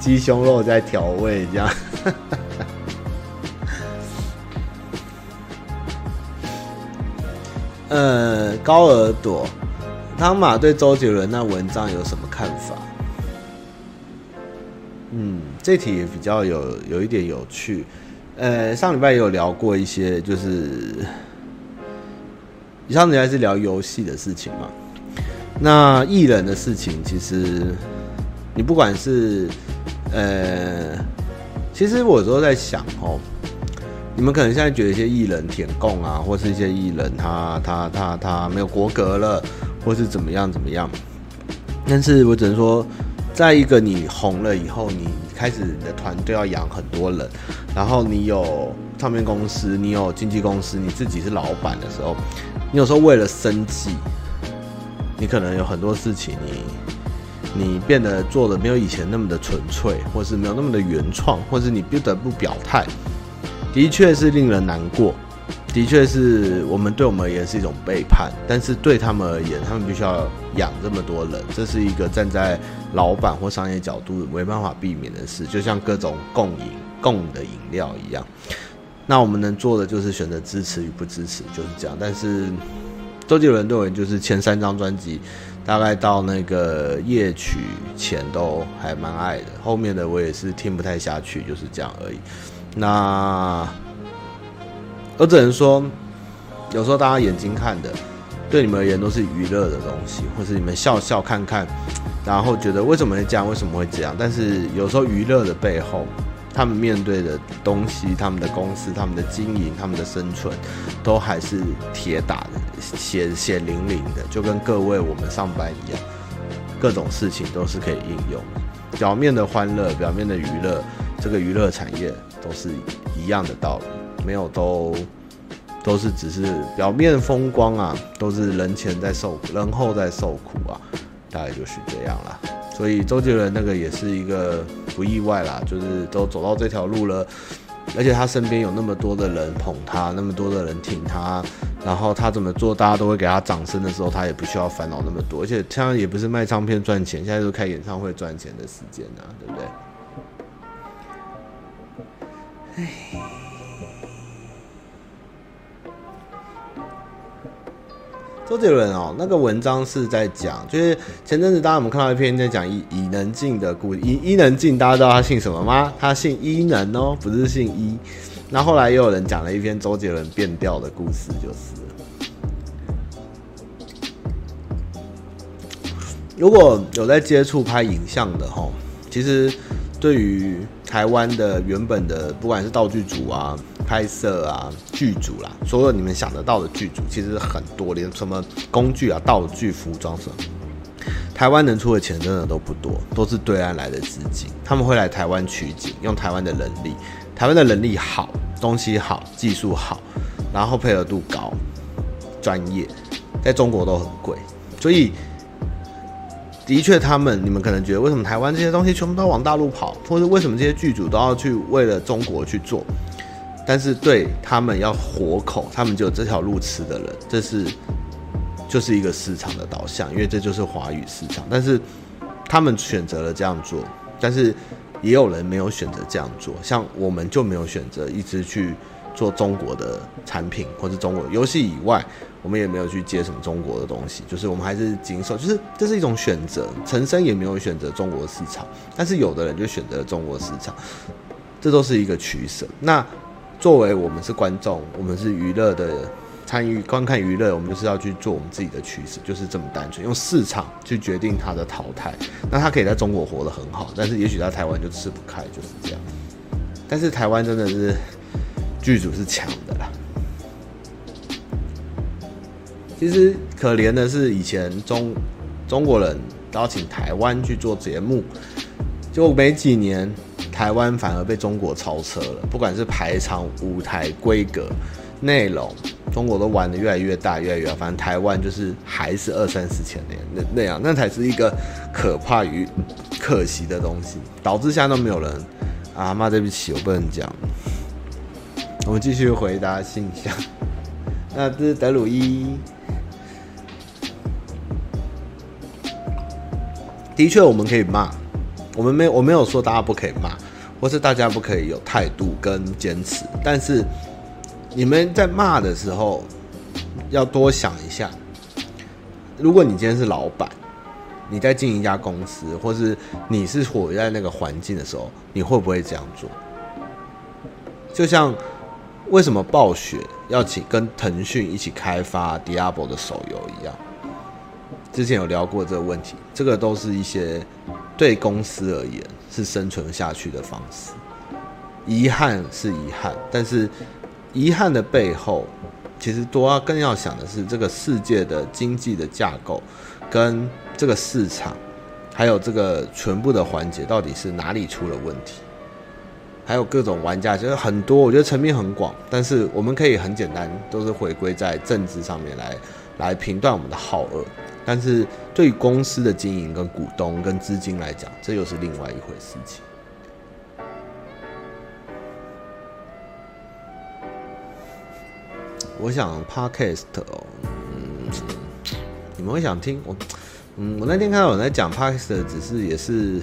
鸡胸肉在调味这样。呃，高耳朵，汤马对周杰伦那文章有什么看法？嗯，这题也比较有有一点有趣。呃，上礼拜也有聊过一些，就是你上礼拜是聊游戏的事情嘛？那艺人的事情，其实你不管是呃，其实我有时候在想哦，你们可能现在觉得一些艺人舔供啊，或是一些艺人他他他他没有国格了，或是怎么样怎么样，但是我只能说。在一个你红了以后，你开始你的团队要养很多人，然后你有唱片公司，你有经纪公司，你自己是老板的时候，你有时候为了生计，你可能有很多事情你，你变得做的没有以前那么的纯粹，或是没有那么的原创，或是你不得不表态，的确是令人难过。的确是我们对我们而言是一种背叛，但是对他们而言，他们必须要养这么多人，这是一个站在老板或商业角度没办法避免的事，就像各种共饮共的饮料一样。那我们能做的就是选择支持与不支持，就是这样。但是周杰伦对我就是前三张专辑，大概到那个夜曲前都还蛮爱的，后面的我也是听不太下去，就是这样而已。那。我只能说，有时候大家眼睛看的，对你们而言都是娱乐的东西，或是你们笑笑看看，然后觉得为什么会这样，为什么会这样？但是有时候娱乐的背后，他们面对的东西，他们的公司，他们的经营，他们的生存，都还是铁打的，血血淋淋的，就跟各位我们上班一样，各种事情都是可以应用。表面的欢乐，表面的娱乐，这个娱乐产业都是一样的道理。没有都都是只是表面风光啊，都是人前在受苦，人后在受苦啊，大概就是这样啦。所以周杰伦那个也是一个不意外啦，就是都走到这条路了，而且他身边有那么多的人捧他，那么多的人挺他，然后他怎么做，大家都会给他掌声的时候，他也不需要烦恼那么多。而且现在也不是卖唱片赚钱，现在都开演唱会赚钱的时间啊，对不对？唉。周杰伦哦，那个文章是在讲，就是前阵子大家有没有看到一篇在讲伊伊能静的故事？伊伊能静大家知道他姓什么吗？他姓伊能哦，不是姓伊。那后来又有人讲了一篇周杰伦变调的故事，就是如果有在接触拍影像的齁，其实对于台湾的原本的不管是道具组啊。拍摄啊，剧组啦，所有你们想得到的剧组，其实很多，连什么工具啊、道具、服装什么，台湾能出的钱真的都不多，都是对岸来的资金，他们会来台湾取景，用台湾的人力，台湾的人力好，东西好，技术好，然后配合度高，专业，在中国都很贵，所以的确，他们你们可能觉得，为什么台湾这些东西全部都往大陆跑，或者为什么这些剧组都要去为了中国去做？但是对他们要活口，他们就有这条路吃的人，这是就是一个市场的导向，因为这就是华语市场。但是他们选择了这样做，但是也有人没有选择这样做，像我们就没有选择一直去做中国的产品，或是中国游戏以外，我们也没有去接什么中国的东西，就是我们还是谨守，就是这是一种选择。陈升也没有选择中国市场，但是有的人就选择了中国市场，这都是一个取舍。那。作为我们是观众，我们是娱乐的参与观看娱乐，我们就是要去做我们自己的取舍，就是这么单纯，用市场去决定它的淘汰。那他可以在中国活得很好，但是也许在台湾就吃不开，就是这样。但是台湾真的是剧组是强的啦。其实可怜的是，以前中中国人邀请台湾去做节目，就没几年。台湾反而被中国超车了，不管是排场、舞台规格、内容，中国都玩得越来越大，越来越好。反正台湾就是还是二三十前那那样，那才是一个可怕与可惜的东西，导致现在都没有人啊妈，对不起，我不能讲。我们继续回答信箱。那这是德鲁伊。的确我们可以骂，我们没我没有说大家不可以骂，或是大家不可以有态度跟坚持，但是你们在骂的时候要多想一下，如果你今天是老板，你在进一家公司，或是你是活在那个环境的时候，你会不会这样做？就像为什么暴雪要请跟腾讯一起开发 Diablo 的手游一样，之前有聊过这个问题。这个都是一些对公司而言是生存下去的方式。遗憾是遗憾，但是遗憾的背后，其实多要更要想的是这个世界的经济的架构跟这个市场，还有这个全部的环节到底是哪里出了问题。还有各种玩家，其实很多，我觉得层面很广，但是我们可以很简单，都是回归在政治上面来来评断我们的好恶。但是对于公司的经营、跟股东、跟资金来讲，这又是另外一回事情。我想 Podcast 哦，嗯，你们会想听我？嗯，我那天看到有人在讲 Podcast，只是也是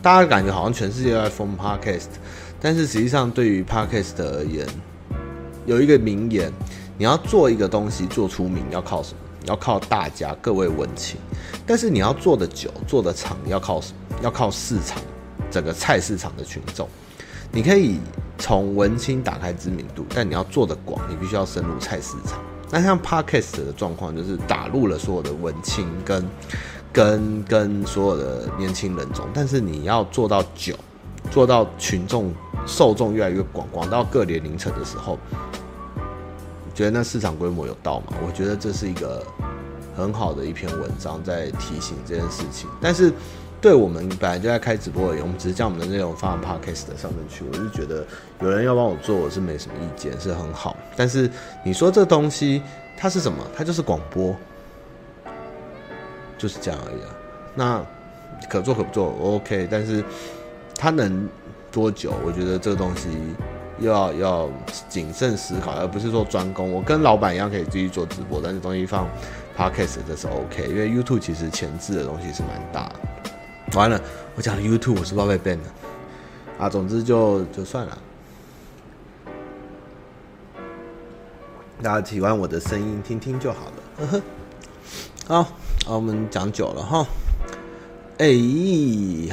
大家感觉好像全世界都在疯 Podcast。但是实际上，对于 Podcast 而言，有一个名言：你要做一个东西做出名，要靠什么？要靠大家各位文青。但是你要做得久、做得长，要靠？要靠市场，整个菜市场的群众。你可以从文青打开知名度，但你要做得广，你必须要深入菜市场。那像 Podcast 的状况，就是打入了所有的文青跟跟跟所有的年轻人中，但是你要做到久，做到群众。受众越来越广，广到各年龄层的时候，觉得那市场规模有到吗？我觉得这是一个很好的一篇文章，在提醒这件事情。但是，对我们本来就在开直播而言，我们只是将我们的内容放到 Podcast 上面去。我是觉得有人要帮我做，我是没什么意见，是很好。但是你说这东西它是什么？它就是广播，就是这样而已啊。那可做可不做，OK。但是它能。多久？我觉得这个东西要要谨慎思考，而不是说专攻。我跟老板一样可以继续做直播，但是东西放 Podcast 这是 OK，因为 YouTube 其实前置的东西是蛮大的。完了，我讲 YouTube 我是不是被 ban 了啊？总之就就算了。大家喜欢我的声音，听听就好了。呵呵。好，好，我们讲久了哈。哎、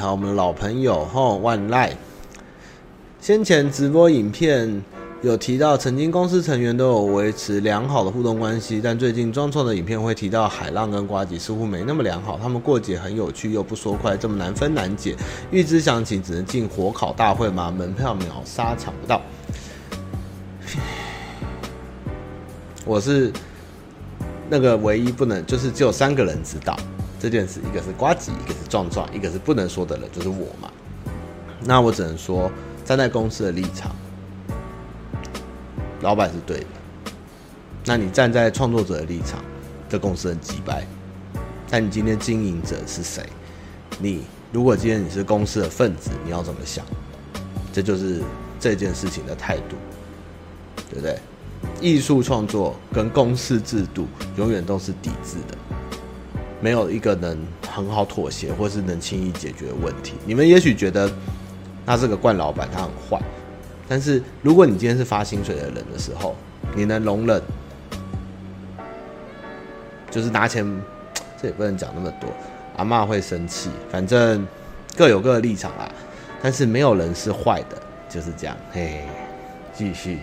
好，我们的老朋友哈，万赖。先前直播影片有提到，曾经公司成员都有维持良好的互动关系，但最近装创的影片会提到海浪跟瓜吉似乎没那么良好。他们过节很有趣又不说快，这么难分难解。预知详情只能进火烤大会吗？门票秒杀抢不到。我是那个唯一不能，就是只有三个人知道这件事，一个是瓜吉，一个是壮壮，一个是不能说的人，就是我嘛。那我只能说。站在公司的立场，老板是对的。那你站在创作者的立场，这公司很机掰。但你今天经营者是谁？你如果今天你是公司的分子，你要怎么想？这就是这件事情的态度，对不对？艺术创作跟公司制度永远都是抵制的，没有一个能很好妥协，或是能轻易解决问题。你们也许觉得。他是个惯老板，他很坏。但是如果你今天是发薪水的人的时候，你能容忍，就是拿钱，这也不能讲那么多。阿嬷会生气，反正各有各的立场啦。但是没有人是坏的，就是这样。嘿，继续。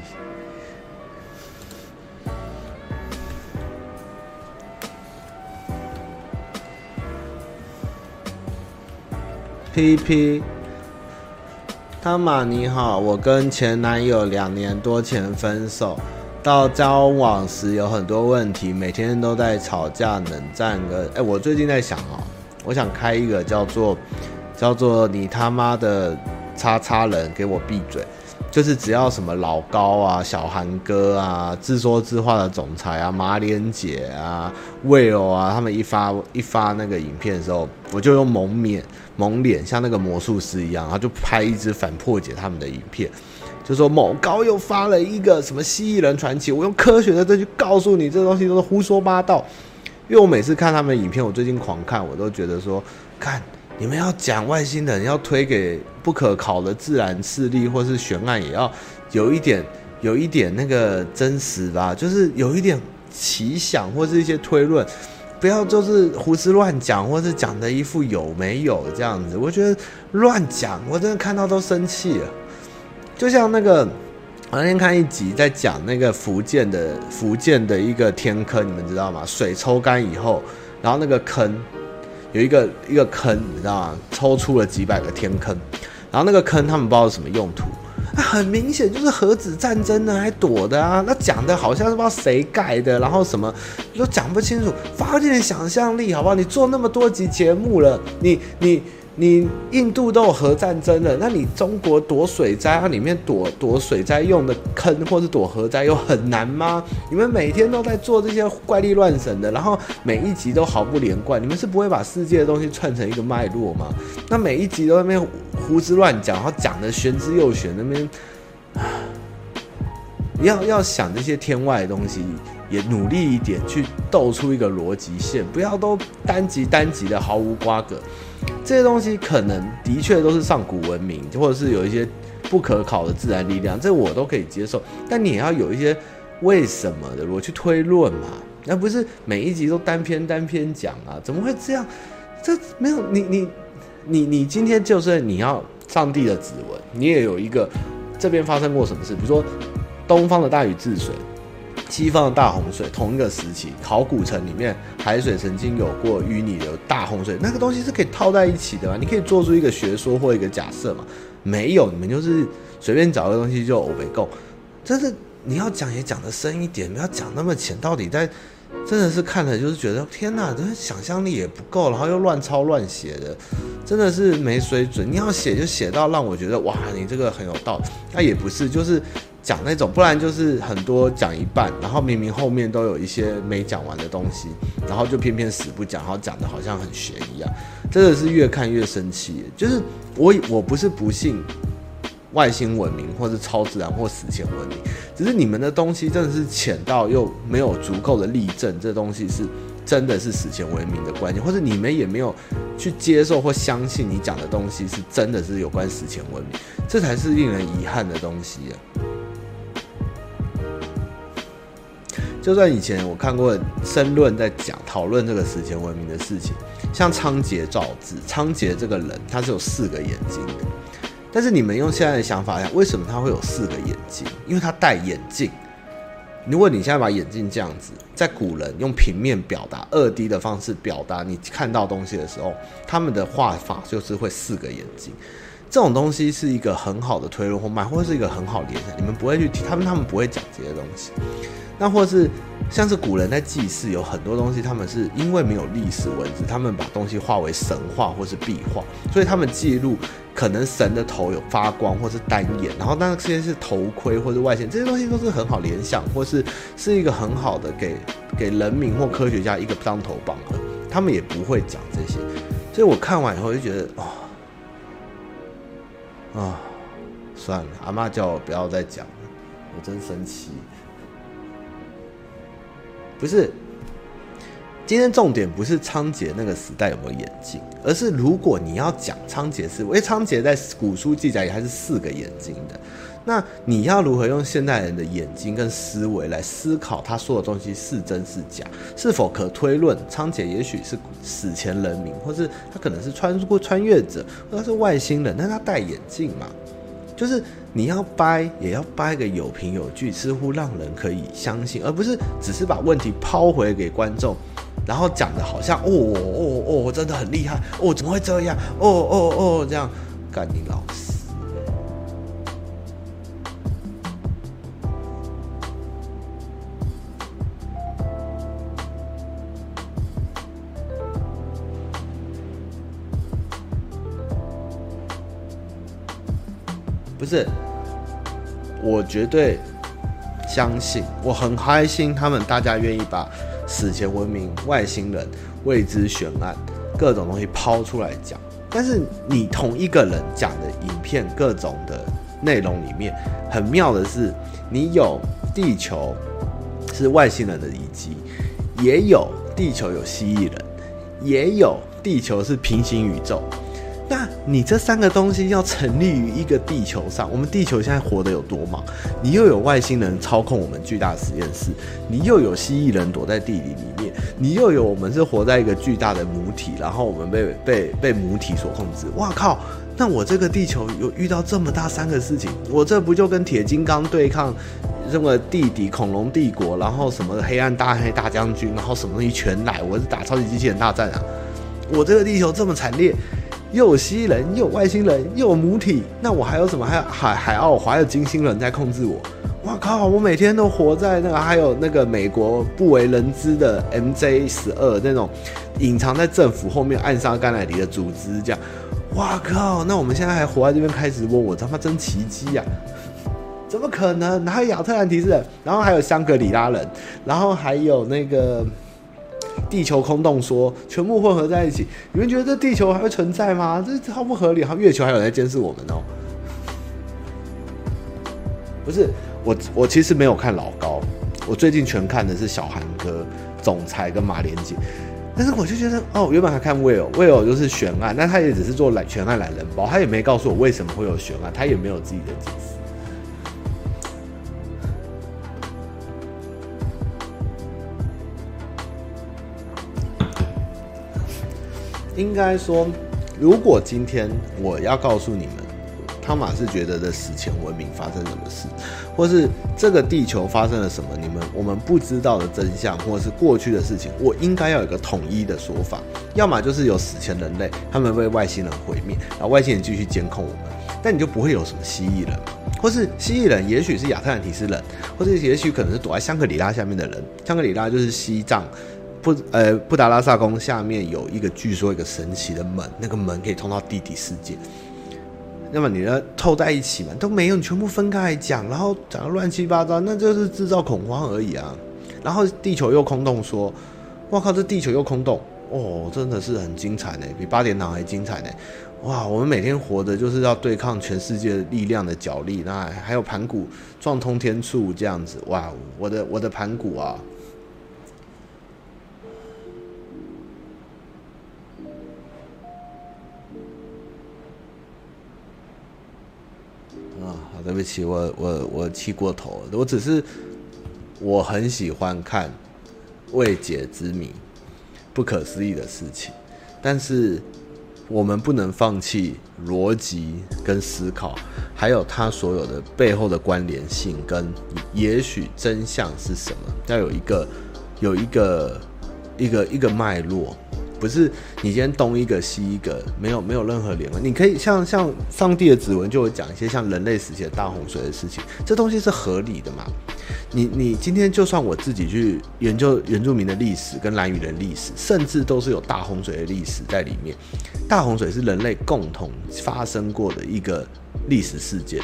P P。汤玛你好，我跟前男友两年多前分手，到交往时有很多问题，每天都在吵架冷战跟。哎、我最近在想哦，我想开一个叫做叫做你他妈的叉叉人，给我闭嘴。就是只要什么老高啊、小韩哥啊、自说自话的总裁啊、马脸姐啊、Will 啊，他们一发一发那个影片的时候，我就用蒙面蒙脸，像那个魔术师一样，然后就拍一支反破解他们的影片，就说某高又发了一个什么蜥蜴人传奇，我用科学的证据告诉你，这东西都是胡说八道。因为我每次看他们的影片，我最近狂看，我都觉得说，看你们要讲外星人，要推给不可考的自然势力或是悬案，也要有一点有一点那个真实吧，就是有一点奇想或是一些推论，不要就是胡思乱讲，或是讲的一副有没有这样子。我觉得乱讲，我真的看到都生气了。就像那个我那天看一集在讲那个福建的福建的一个天坑，你们知道吗？水抽干以后，然后那个坑。有一个一个坑，你知道吗？抽出了几百个天坑，然后那个坑他们不知道什么用途，那很明显就是核子战争呢，还躲的啊。那讲的好像是不知道谁盖的，然后什么都讲不清楚，发挥点想象力好不好？你做那么多集节目了，你你。你印度都有核战争了，那你中国躲水灾，它里面躲躲水灾用的坑，或是躲核灾，又很难吗？你们每天都在做这些怪力乱神的，然后每一集都毫不连贯，你们是不会把世界的东西串成一个脉络吗？那每一集都在那边胡思乱讲，然后讲的玄之又玄，那边要要想这些天外的东西，也努力一点去斗出一个逻辑线，不要都单集单集的毫无瓜葛。这些东西可能的确都是上古文明，或者是有一些不可考的自然力量，这我都可以接受。但你也要有一些为什么的，我去推论嘛，那不是每一集都单篇单篇讲啊？怎么会这样？这没有你你你你今天就是你要上帝的指纹，你也有一个这边发生过什么事，比如说东方的大禹治水。西方的大洪水，同一个时期，考古城里面海水曾经有过淤泥的大洪水，那个东西是可以套在一起的嘛？你可以做出一个学说或一个假设嘛？没有，你们就是随便找个东西就欧北共，但是你要讲也讲得深一点，不要讲那么浅。到底在真的是看了就是觉得天哪，这想象力也不够，然后又乱抄乱写的，真的是没水准。你要写就写到让我觉得哇，你这个很有道理，那也不是，就是。讲那种，不然就是很多讲一半，然后明明后面都有一些没讲完的东西，然后就偏偏死不讲，然后讲的好像很悬一样，真的是越看越生气。就是我我不是不信外星文明或是超自然或史前文明，只是你们的东西真的是浅到又没有足够的例证，这东西是真的是史前文明的观念，或者你们也没有去接受或相信你讲的东西是真的是有关史前文明，这才是令人遗憾的东西啊。就算以前我看过申论在讲讨论这个史前文明的事情，像仓颉造字，仓颉这个人他是有四个眼睛的，但是你们用现在的想法来，为什么他会有四个眼睛？因为他戴眼镜。如果你现在把眼镜这样子，在古人用平面表达二 D 的方式表达你看到东西的时候，他们的画法就是会四个眼睛。这种东西是一个很好的推论或脉，或者是一个很好联想。你们不会去提，他们他们不会讲这些东西。那或是像是古人在祭祀，有很多东西，他们是因为没有历史文字，他们把东西化为神话或是壁画，所以他们记录可能神的头有发光或是单眼，然后那些是头盔或是外线，这些东西都是很好联想，或是是一个很好的给给人民或科学家一个当头棒喝，他们也不会讲这些，所以我看完以后就觉得哦，啊、算了，阿妈叫我不要再讲了，我真生气。不是，今天重点不是仓颉那个时代有没有眼镜，而是如果你要讲仓颉是，因为仓颉在古书记载也还是四个眼睛的，那你要如何用现代人的眼睛跟思维来思考他说的东西是真是假，是否可推论仓颉也许是史前人民，或是他可能是穿过穿越者，或者是外星人，但他戴眼镜嘛？就是你要掰，也要掰个有凭有据，似乎让人可以相信，而不是只是把问题抛回给观众，然后讲的好像哦哦哦，真的很厉害哦，怎么会这样？哦哦哦，这样干你老师。不是，我绝对相信，我很开心，他们大家愿意把史前文明、外星人、未知悬案各种东西抛出来讲。但是你同一个人讲的影片各种的内容里面，很妙的是，你有地球是外星人的遗迹，也有地球有蜥蜴人，也有地球是平行宇宙。那你这三个东西要成立于一个地球上，我们地球现在活得有多忙？你又有外星人操控我们巨大实验室，你又有蜥蜴人躲在地里里面，你又有我们是活在一个巨大的母体，然后我们被被被母体所控制。哇靠！那我这个地球有遇到这么大三个事情，我这不就跟铁金刚对抗这么地底恐龙帝国，然后什么黑暗大黑大将军，然后什么东西全来，我是打超级机器人大战啊！我这个地球这么惨烈。又有蜥人，又外星人，又母体，那我还有什么？还有海海奥华，还有金星人在控制我。哇靠！我每天都活在那个，还有那个美国不为人知的 MJ 十二那种隐藏在政府后面暗杀甘乃迪的组织，这样。哇靠！那我们现在还活在这边开直播，我他妈真奇迹呀！怎么可能？哪有亚特兰提斯人？然后还有香格里拉人，然后还有那个。地球空洞说全部混合在一起，你们觉得这地球还会存在吗？这超不合理。好月球还有在监视我们哦。不是我，我其实没有看老高，我最近全看的是小韩哥、总裁跟马连杰。但是我就觉得，哦，原本还看 Will，Will 就是悬案，但他也只是做来悬案懒人包，他也没告诉我为什么会有悬案，他也没有自己的解释。应该说，如果今天我要告诉你们，汤马士觉得的史前文明发生什么事，或是这个地球发生了什么，你们我们不知道的真相，或是过去的事情，我应该要有一个统一的说法。要么就是有史前人类，他们被外星人毁灭，然后外星人继续监控我们，但你就不会有什么蜥蜴人，或是蜥蜴人，也许是亚特兰提斯人，或者也许可能是躲在香格里拉下面的人。香格里拉就是西藏。布呃布达拉萨宫下面有一个据说一个神奇的门，那个门可以通到地底世界。那么你呢，凑在一起嘛，都没有，你全部分开来讲，然后讲的乱七八糟，那就是制造恐慌而已啊。然后地球又空洞说，我靠，这地球又空洞哦，真的是很精彩呢，比八点档还精彩呢。哇，我们每天活的就是要对抗全世界力量的角力，那还有盘古撞通天柱这样子，哇，我的我的盘古啊！对不起，我我我气过头了。我只是我很喜欢看未解之谜、不可思议的事情，但是我们不能放弃逻辑跟思考，还有它所有的背后的关联性跟也许真相是什么，要有一个有一个一个一个脉络。不是你今天东一个西一个，没有没有任何联系。你可以像像上帝的指纹就会讲一些像人类时期的大洪水的事情，这东西是合理的嘛？你你今天就算我自己去研究原住民的历史跟蓝屿的历史，甚至都是有大洪水的历史在里面。大洪水是人类共同发生过的一个历史事件。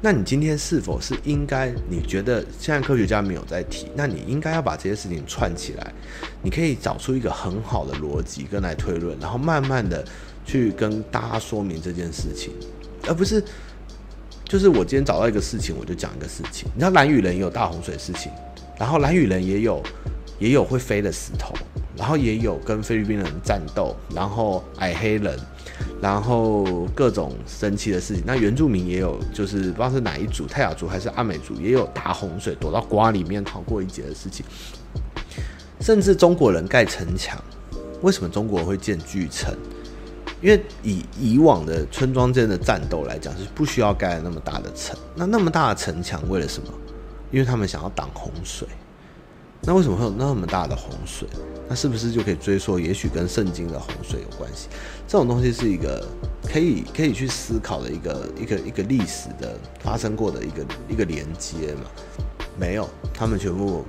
那你今天是否是应该？你觉得现在科学家没有在提，那你应该要把这些事情串起来。你可以找出一个很好的逻辑跟来推论，然后慢慢的去跟大家说明这件事情，而不是就是我今天找到一个事情，我就讲一个事情。你知道蓝雨人也有大洪水事情，然后蓝雨人也有也有会飞的石头，然后也有跟菲律宾人战斗，然后矮黑人。然后各种神奇的事情，那原住民也有，就是不知道是哪一族，泰雅族还是阿美族，也有大洪水躲到瓜里面逃过一劫的事情。甚至中国人盖城墙，为什么中国会建巨城？因为以以往的村庄间的战斗来讲，是不需要盖那么大的城。那那么大的城墙为了什么？因为他们想要挡洪水。那为什么会有那么大的洪水？那是不是就可以追溯？也许跟圣经的洪水有关系？这种东西是一个可以可以去思考的一个一个一个历史的发生过的一个一个连接嘛？没有，他们全部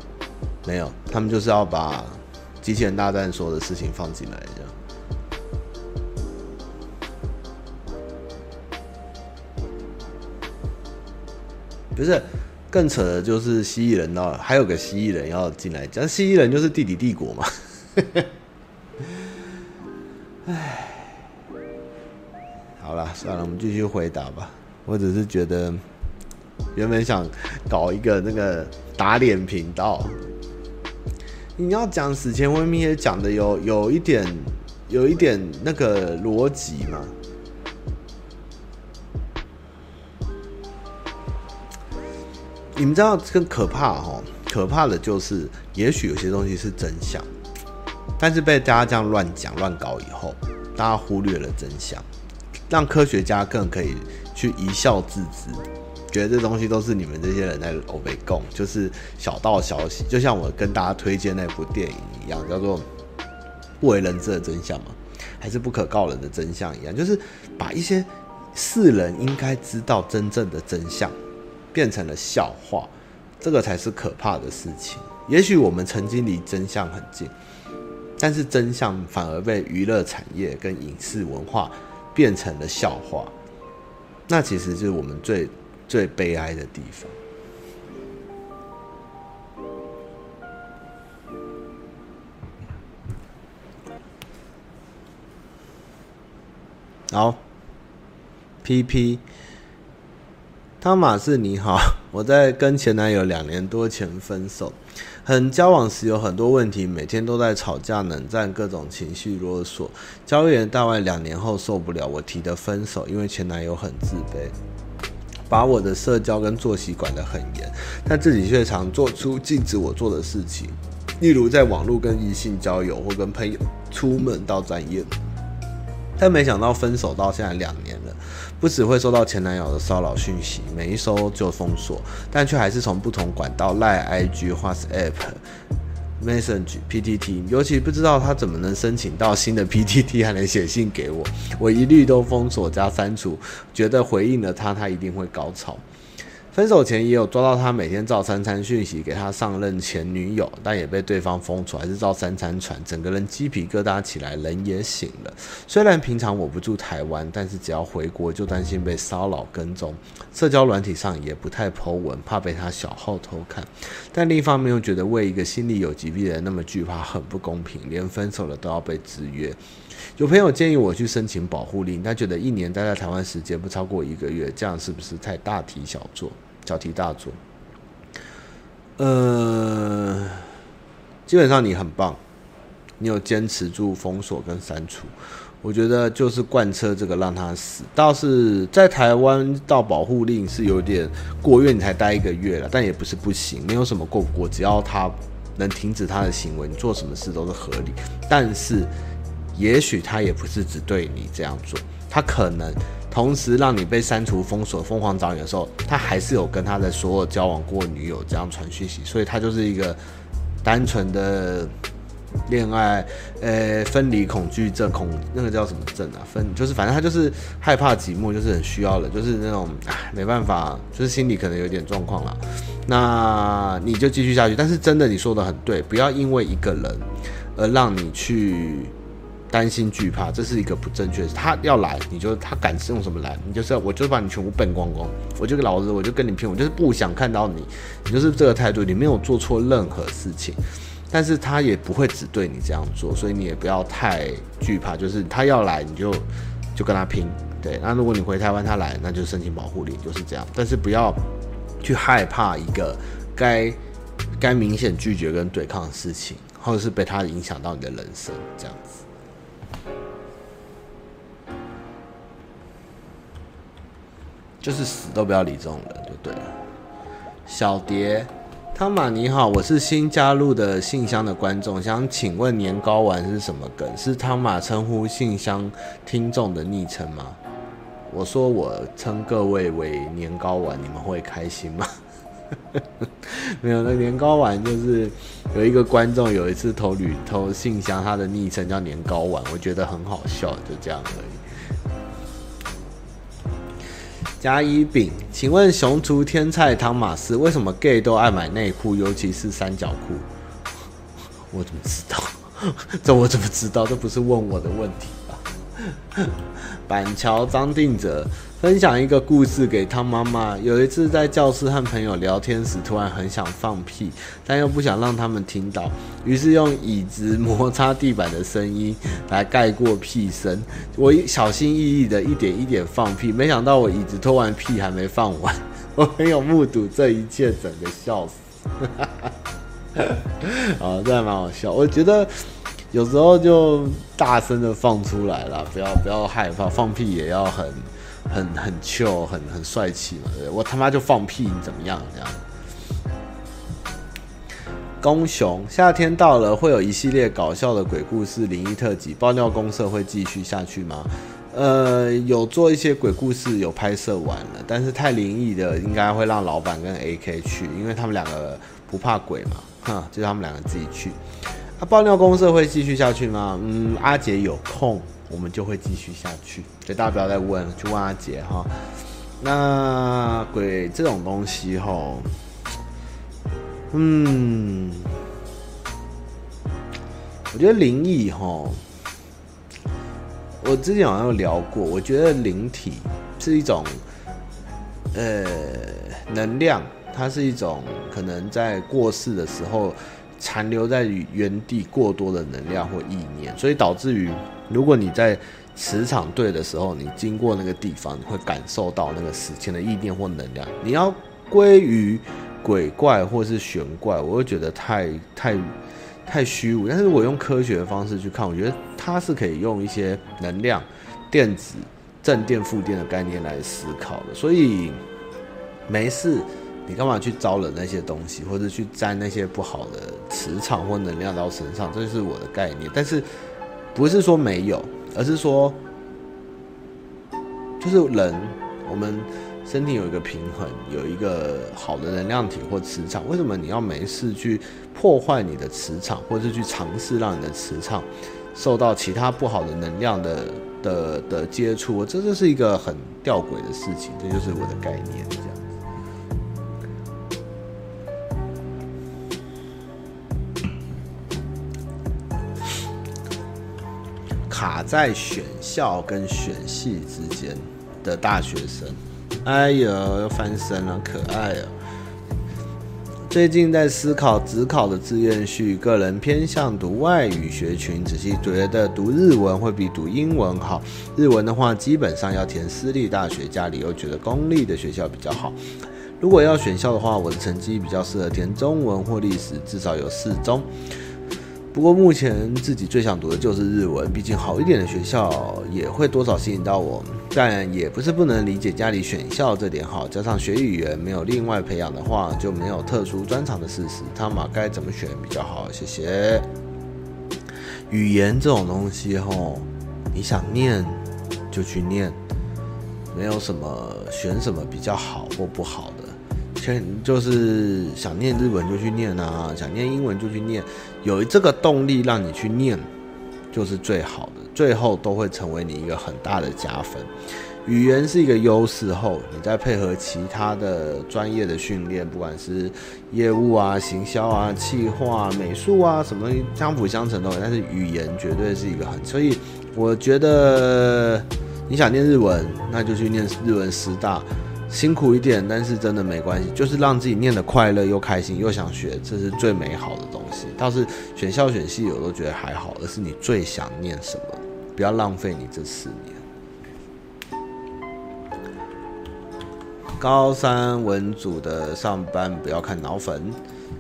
没有，他们就是要把机器人大战所有的事情放进来，这样。不是。更扯的就是蜥蜴人到，还有个蜥蜴人要进来讲，蜥蜴人就是地底帝国嘛。唉，好了，算了，我们继续回答吧。我只是觉得，原本想搞一个那个打脸频道，你要讲史前文明也讲的有有一点，有一点那个逻辑嘛。你们知道更可怕哈？可怕的就是，也许有些东西是真相，但是被大家这样乱讲乱搞以后，大家忽略了真相，让科学家更可以去一笑置之，觉得这东西都是你们这些人在欧北共，就是小道消息。就像我跟大家推荐那部电影一样，叫做《不为人知的真相》嘛，还是不可告人的真相一样，就是把一些世人应该知道真正的真相，变成了笑话。这个才是可怕的事情。也许我们曾经离真相很近，但是真相反而被娱乐产业跟影视文化变成了笑话。那其实是我们最最悲哀的地方。好，PP。汤马士你好，我在跟前男友两年多前分手，很交往时有很多问题，每天都在吵架、冷战、各种情绪啰嗦。交易员大外两年后受不了，我提的分手，因为前男友很自卑，把我的社交跟作息管得很严，但自己却常做出禁止我做的事情，例如在网络跟异性交友或跟朋友出门到专业。但没想到分手到现在两年，不只会收到前男友的骚扰讯息，每一收就封锁，但却还是从不同管道赖 IG、WhatsApp、Message、PTT，尤其不知道他怎么能申请到新的 PTT，还能写信给我，我一律都封锁加删除，觉得回应了他，他一定会高潮。分手前也有抓到他每天照三餐讯息给他上任前女友，但也被对方封锁，还是照三餐传，整个人鸡皮疙瘩起来，人也醒了。虽然平常我不住台湾，但是只要回国就担心被骚扰跟踪，社交软体上也不太 po 文，怕被他小号偷看。但另一方面又觉得为一个心理有疾病的人那么惧怕，很不公平，连分手了都要被制约。有朋友建议我去申请保护令，他觉得一年待在台湾时间不超过一个月，这样是不是太大题小做？小题大做？呃，基本上你很棒，你有坚持住封锁跟删除，我觉得就是贯彻这个让他死。倒是在台湾到保护令是有点过，月你才待一个月了，但也不是不行，没有什么过不过，只要他能停止他的行为，你做什么事都是合理。但是。也许他也不是只对你这样做，他可能同时让你被删除、封锁、疯狂找你的时候，他还是有跟他的所有交往过女友这样传讯息，所以他就是一个单纯的恋爱，呃，分离恐惧症，恐那个叫什么症啊？分就是反正他就是害怕寂寞，就是很需要的，就是那种唉，没办法，就是心里可能有点状况了。那你就继续下去，但是真的你说的很对，不要因为一个人而让你去。担心惧怕，这是一个不正确。他要来，你就他敢用什么来，你就是我就把你全部笨光光。我就老子，我就跟你拼，我就是不想看到你，你就是这个态度，你没有做错任何事情。但是他也不会只对你这样做，所以你也不要太惧怕。就是他要来，你就就跟他拼。对，那如果你回台湾他来，那就申请保护令，就是这样。但是不要去害怕一个该该明显拒绝跟对抗的事情，或者是被他影响到你的人生这样子。就是死都不要理这种人，就对了。小蝶，汤马你好，我是新加入的信箱的观众，想请问年糕丸是什么梗？是汤马称呼信箱听众的昵称吗？我说我称各位为年糕丸，你们会开心吗？没有，那年糕丸就是有一个观众有一次投旅投信箱，他的昵称叫年糕丸，我觉得很好笑，就这样而已。甲乙丙，请问熊厨天菜汤马斯为什么 gay 都爱买内裤，尤其是三角裤？我怎么知道？这我怎么知道？这不是问我的问题吧？板桥张定哲。分享一个故事给汤妈妈。有一次在教室和朋友聊天时，突然很想放屁，但又不想让他们听到，于是用椅子摩擦地板的声音来盖过屁声。我小心翼翼的一点一点放屁，没想到我椅子拖完屁还没放完，我朋友目睹这一切，整个笑死。啊，这还蛮好笑。我觉得有时候就大声的放出来了，不要不要害怕，放屁也要很。很很 chill，很很帅气嘛，我他妈就放屁，你怎么样？这样，公熊，夏天到了，会有一系列搞笑的鬼故事、灵异特辑。爆尿公社会继续下去吗？呃，有做一些鬼故事，有拍摄完了，但是太灵异的，应该会让老板跟 AK 去，因为他们两个不怕鬼嘛，哼，就他们两个自己去。啊，爆尿公社会继续下去吗？嗯，阿杰有空，我们就会继续下去。所以大家不要再问，去问阿杰哈。那鬼这种东西吼。嗯，我觉得灵异齁，我之前好像有聊过，我觉得灵体是一种呃能量，它是一种可能在过世的时候残留在原地过多的能量或意念，所以导致于如果你在磁场对的时候，你经过那个地方，你会感受到那个死前的意念或能量，你要归于。鬼怪或是玄怪，我会觉得太太太虚无。但是我用科学的方式去看，我觉得它是可以用一些能量、电子、正电、负电的概念来思考的。所以没事，你干嘛去招惹那些东西，或者去沾那些不好的磁场或能量到身上？这就是我的概念。但是不是说没有，而是说就是人，我们。身体有一个平衡，有一个好的能量体或磁场，为什么你要没事去破坏你的磁场，或者是去尝试让你的磁场受到其他不好的能量的的的接触？这就是一个很吊诡的事情，这就是我的概念，这样。卡在选校跟选系之间的大学生。哎呦，又翻身了，可爱哦！最近在思考指考的志愿序，个人偏向读外语学群，仔细觉得读日文会比读英文好。日文的话，基本上要填私立大学，家里又觉得公立的学校比较好。如果要选校的话，我的成绩比较适合填中文或历史，至少有四中。不过目前自己最想读的就是日文，毕竟好一点的学校也会多少吸引到我。但也不是不能理解家里选校这点好，加上学语言没有另外培养的话，就没有特殊专长的事实。他们该怎么选比较好？谢谢。语言这种东西吼，你想念就去念，没有什么选什么比较好或不好的。就是想念日文就去念啊，想念英文就去念，有这个动力让你去念，就是最好的。最后都会成为你一个很大的加分。语言是一个优势后，你再配合其他的专业的训练，不管是业务啊、行销啊、企划、美术啊，什么相辅相成都。但是语言绝对是一个很，所以我觉得你想念日文，那就去念日文师大。辛苦一点，但是真的没关系，就是让自己念得快乐又开心又想学，这是最美好的东西。倒是选校选系，我都觉得还好，而是你最想念什么，不要浪费你这四年。高三文组的上班不要看脑粉。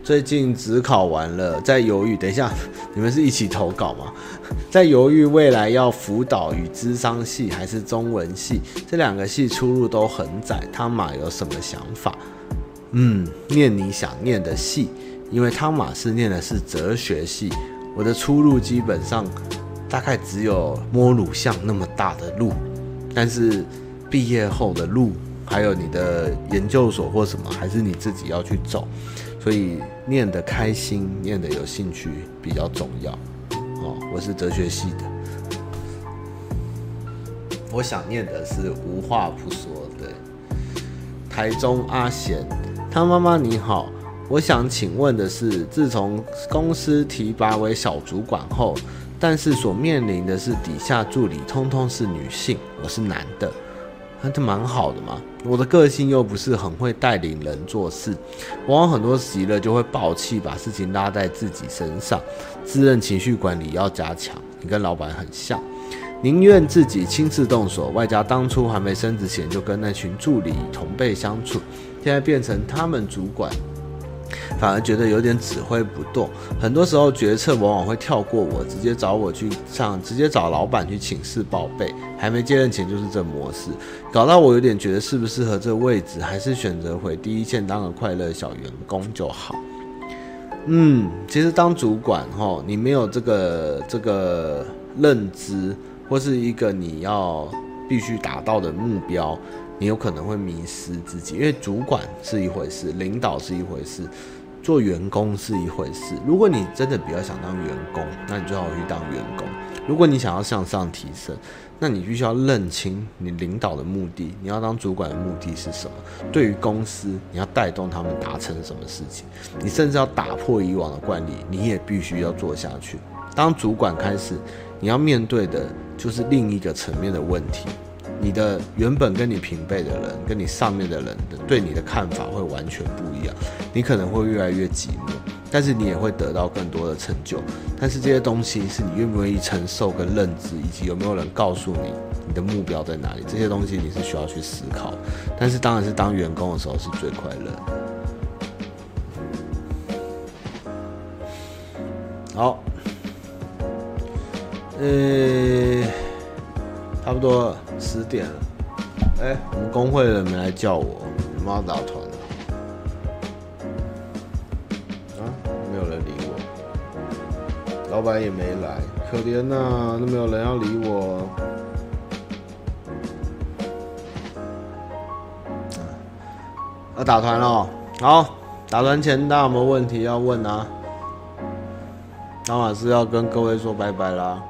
最近只考完了，在犹豫。等一下，你们是一起投稿吗？在犹豫未来要辅导与智商系还是中文系，这两个系出路都很窄。汤马有什么想法？嗯，念你想念的系，因为汤马是念的是哲学系。我的出路基本上大概只有摸乳巷那么大的路，但是毕业后的路，还有你的研究所或什么，还是你自己要去走。所以念得开心，念得有兴趣比较重要。哦，我是哲学系的，我想念的是无话不说。对，台中阿贤，他妈妈你好，我想请问的是，自从公司提拔为小主管后，但是所面临的是底下助理通通是女性，我是男的。那就蛮好的嘛。我的个性又不是很会带领人做事，往往很多急了就会爆气，把事情拉在自己身上。自认情绪管理要加强。你跟老板很像，宁愿自己亲自动手，外加当初还没升职前就跟那群助理同辈相处，现在变成他们主管。反而觉得有点指挥不动，很多时候决策往往会跳过我，直接找我去上，直接找老板去请示报备。还没接任前就是这模式，搞到我有点觉得适不适合这位置，还是选择回第一线当个快乐小员工就好。嗯，其实当主管齁，你没有这个这个认知，或是一个你要必须达到的目标，你有可能会迷失自己。因为主管是一回事，领导是一回事，做员工是一回事。如果你真的比较想当员工，那你最好去当员工。如果你想要向上提升，那你必须要认清你领导的目的，你要当主管的目的是什么？对于公司，你要带动他们达成什么事情？你甚至要打破以往的惯例，你也必须要做下去。当主管开始，你要面对的就是另一个层面的问题。你的原本跟你平辈的人，跟你上面的人的对你的看法会完全不一样，你可能会越来越寂寞，但是你也会得到更多的成就。但是这些东西是你愿不愿意承受跟认知，以及有没有人告诉你你的目标在哪里？这些东西你是需要去思考。但是当然是当员工的时候是最快乐。好，呃，差不多。十点了，哎、我们工会的人没来叫我，有没有打团啊？啊，没有人理我，老板也没来，可怜呐、啊，都没有人要理我。要打团了，好，打团前大家有没有问题要问啊？张老师要跟各位说拜拜啦。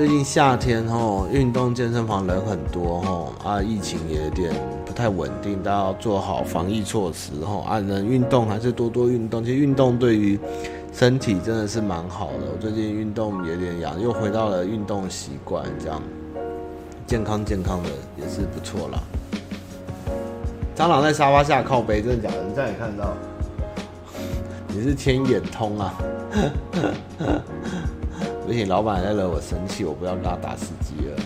最近夏天吼，运动健身房人很多吼啊，疫情也有点不太稳定，大家要做好防疫措施吼啊，能运动还是多多运动。其实运动对于身体真的是蛮好的。我最近运动有点痒，又回到了运动习惯，这样健康健康的也是不错啦。蟑螂在沙发下靠背，真的假的？你这样也看到？你是天眼通啊？不行，老板在惹我生气，我不要跟他打司机了。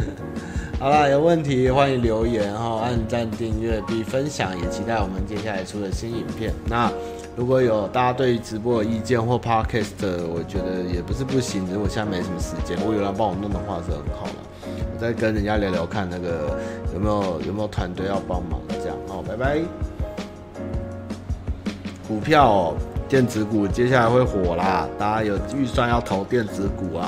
好了，有问题欢迎留言哈，按赞、订阅并分享，也期待我们接下来出的新影片。那如果有大家对于直播的意见或 podcast，我觉得也不是不行，只是我现在没什么时间。如果有人帮我弄的话是很好了，我再跟人家聊聊看，那个有没有有没有团队要帮忙这样。好，拜拜。股票。电子股接下来会火啦，大家有预算要投电子股啊。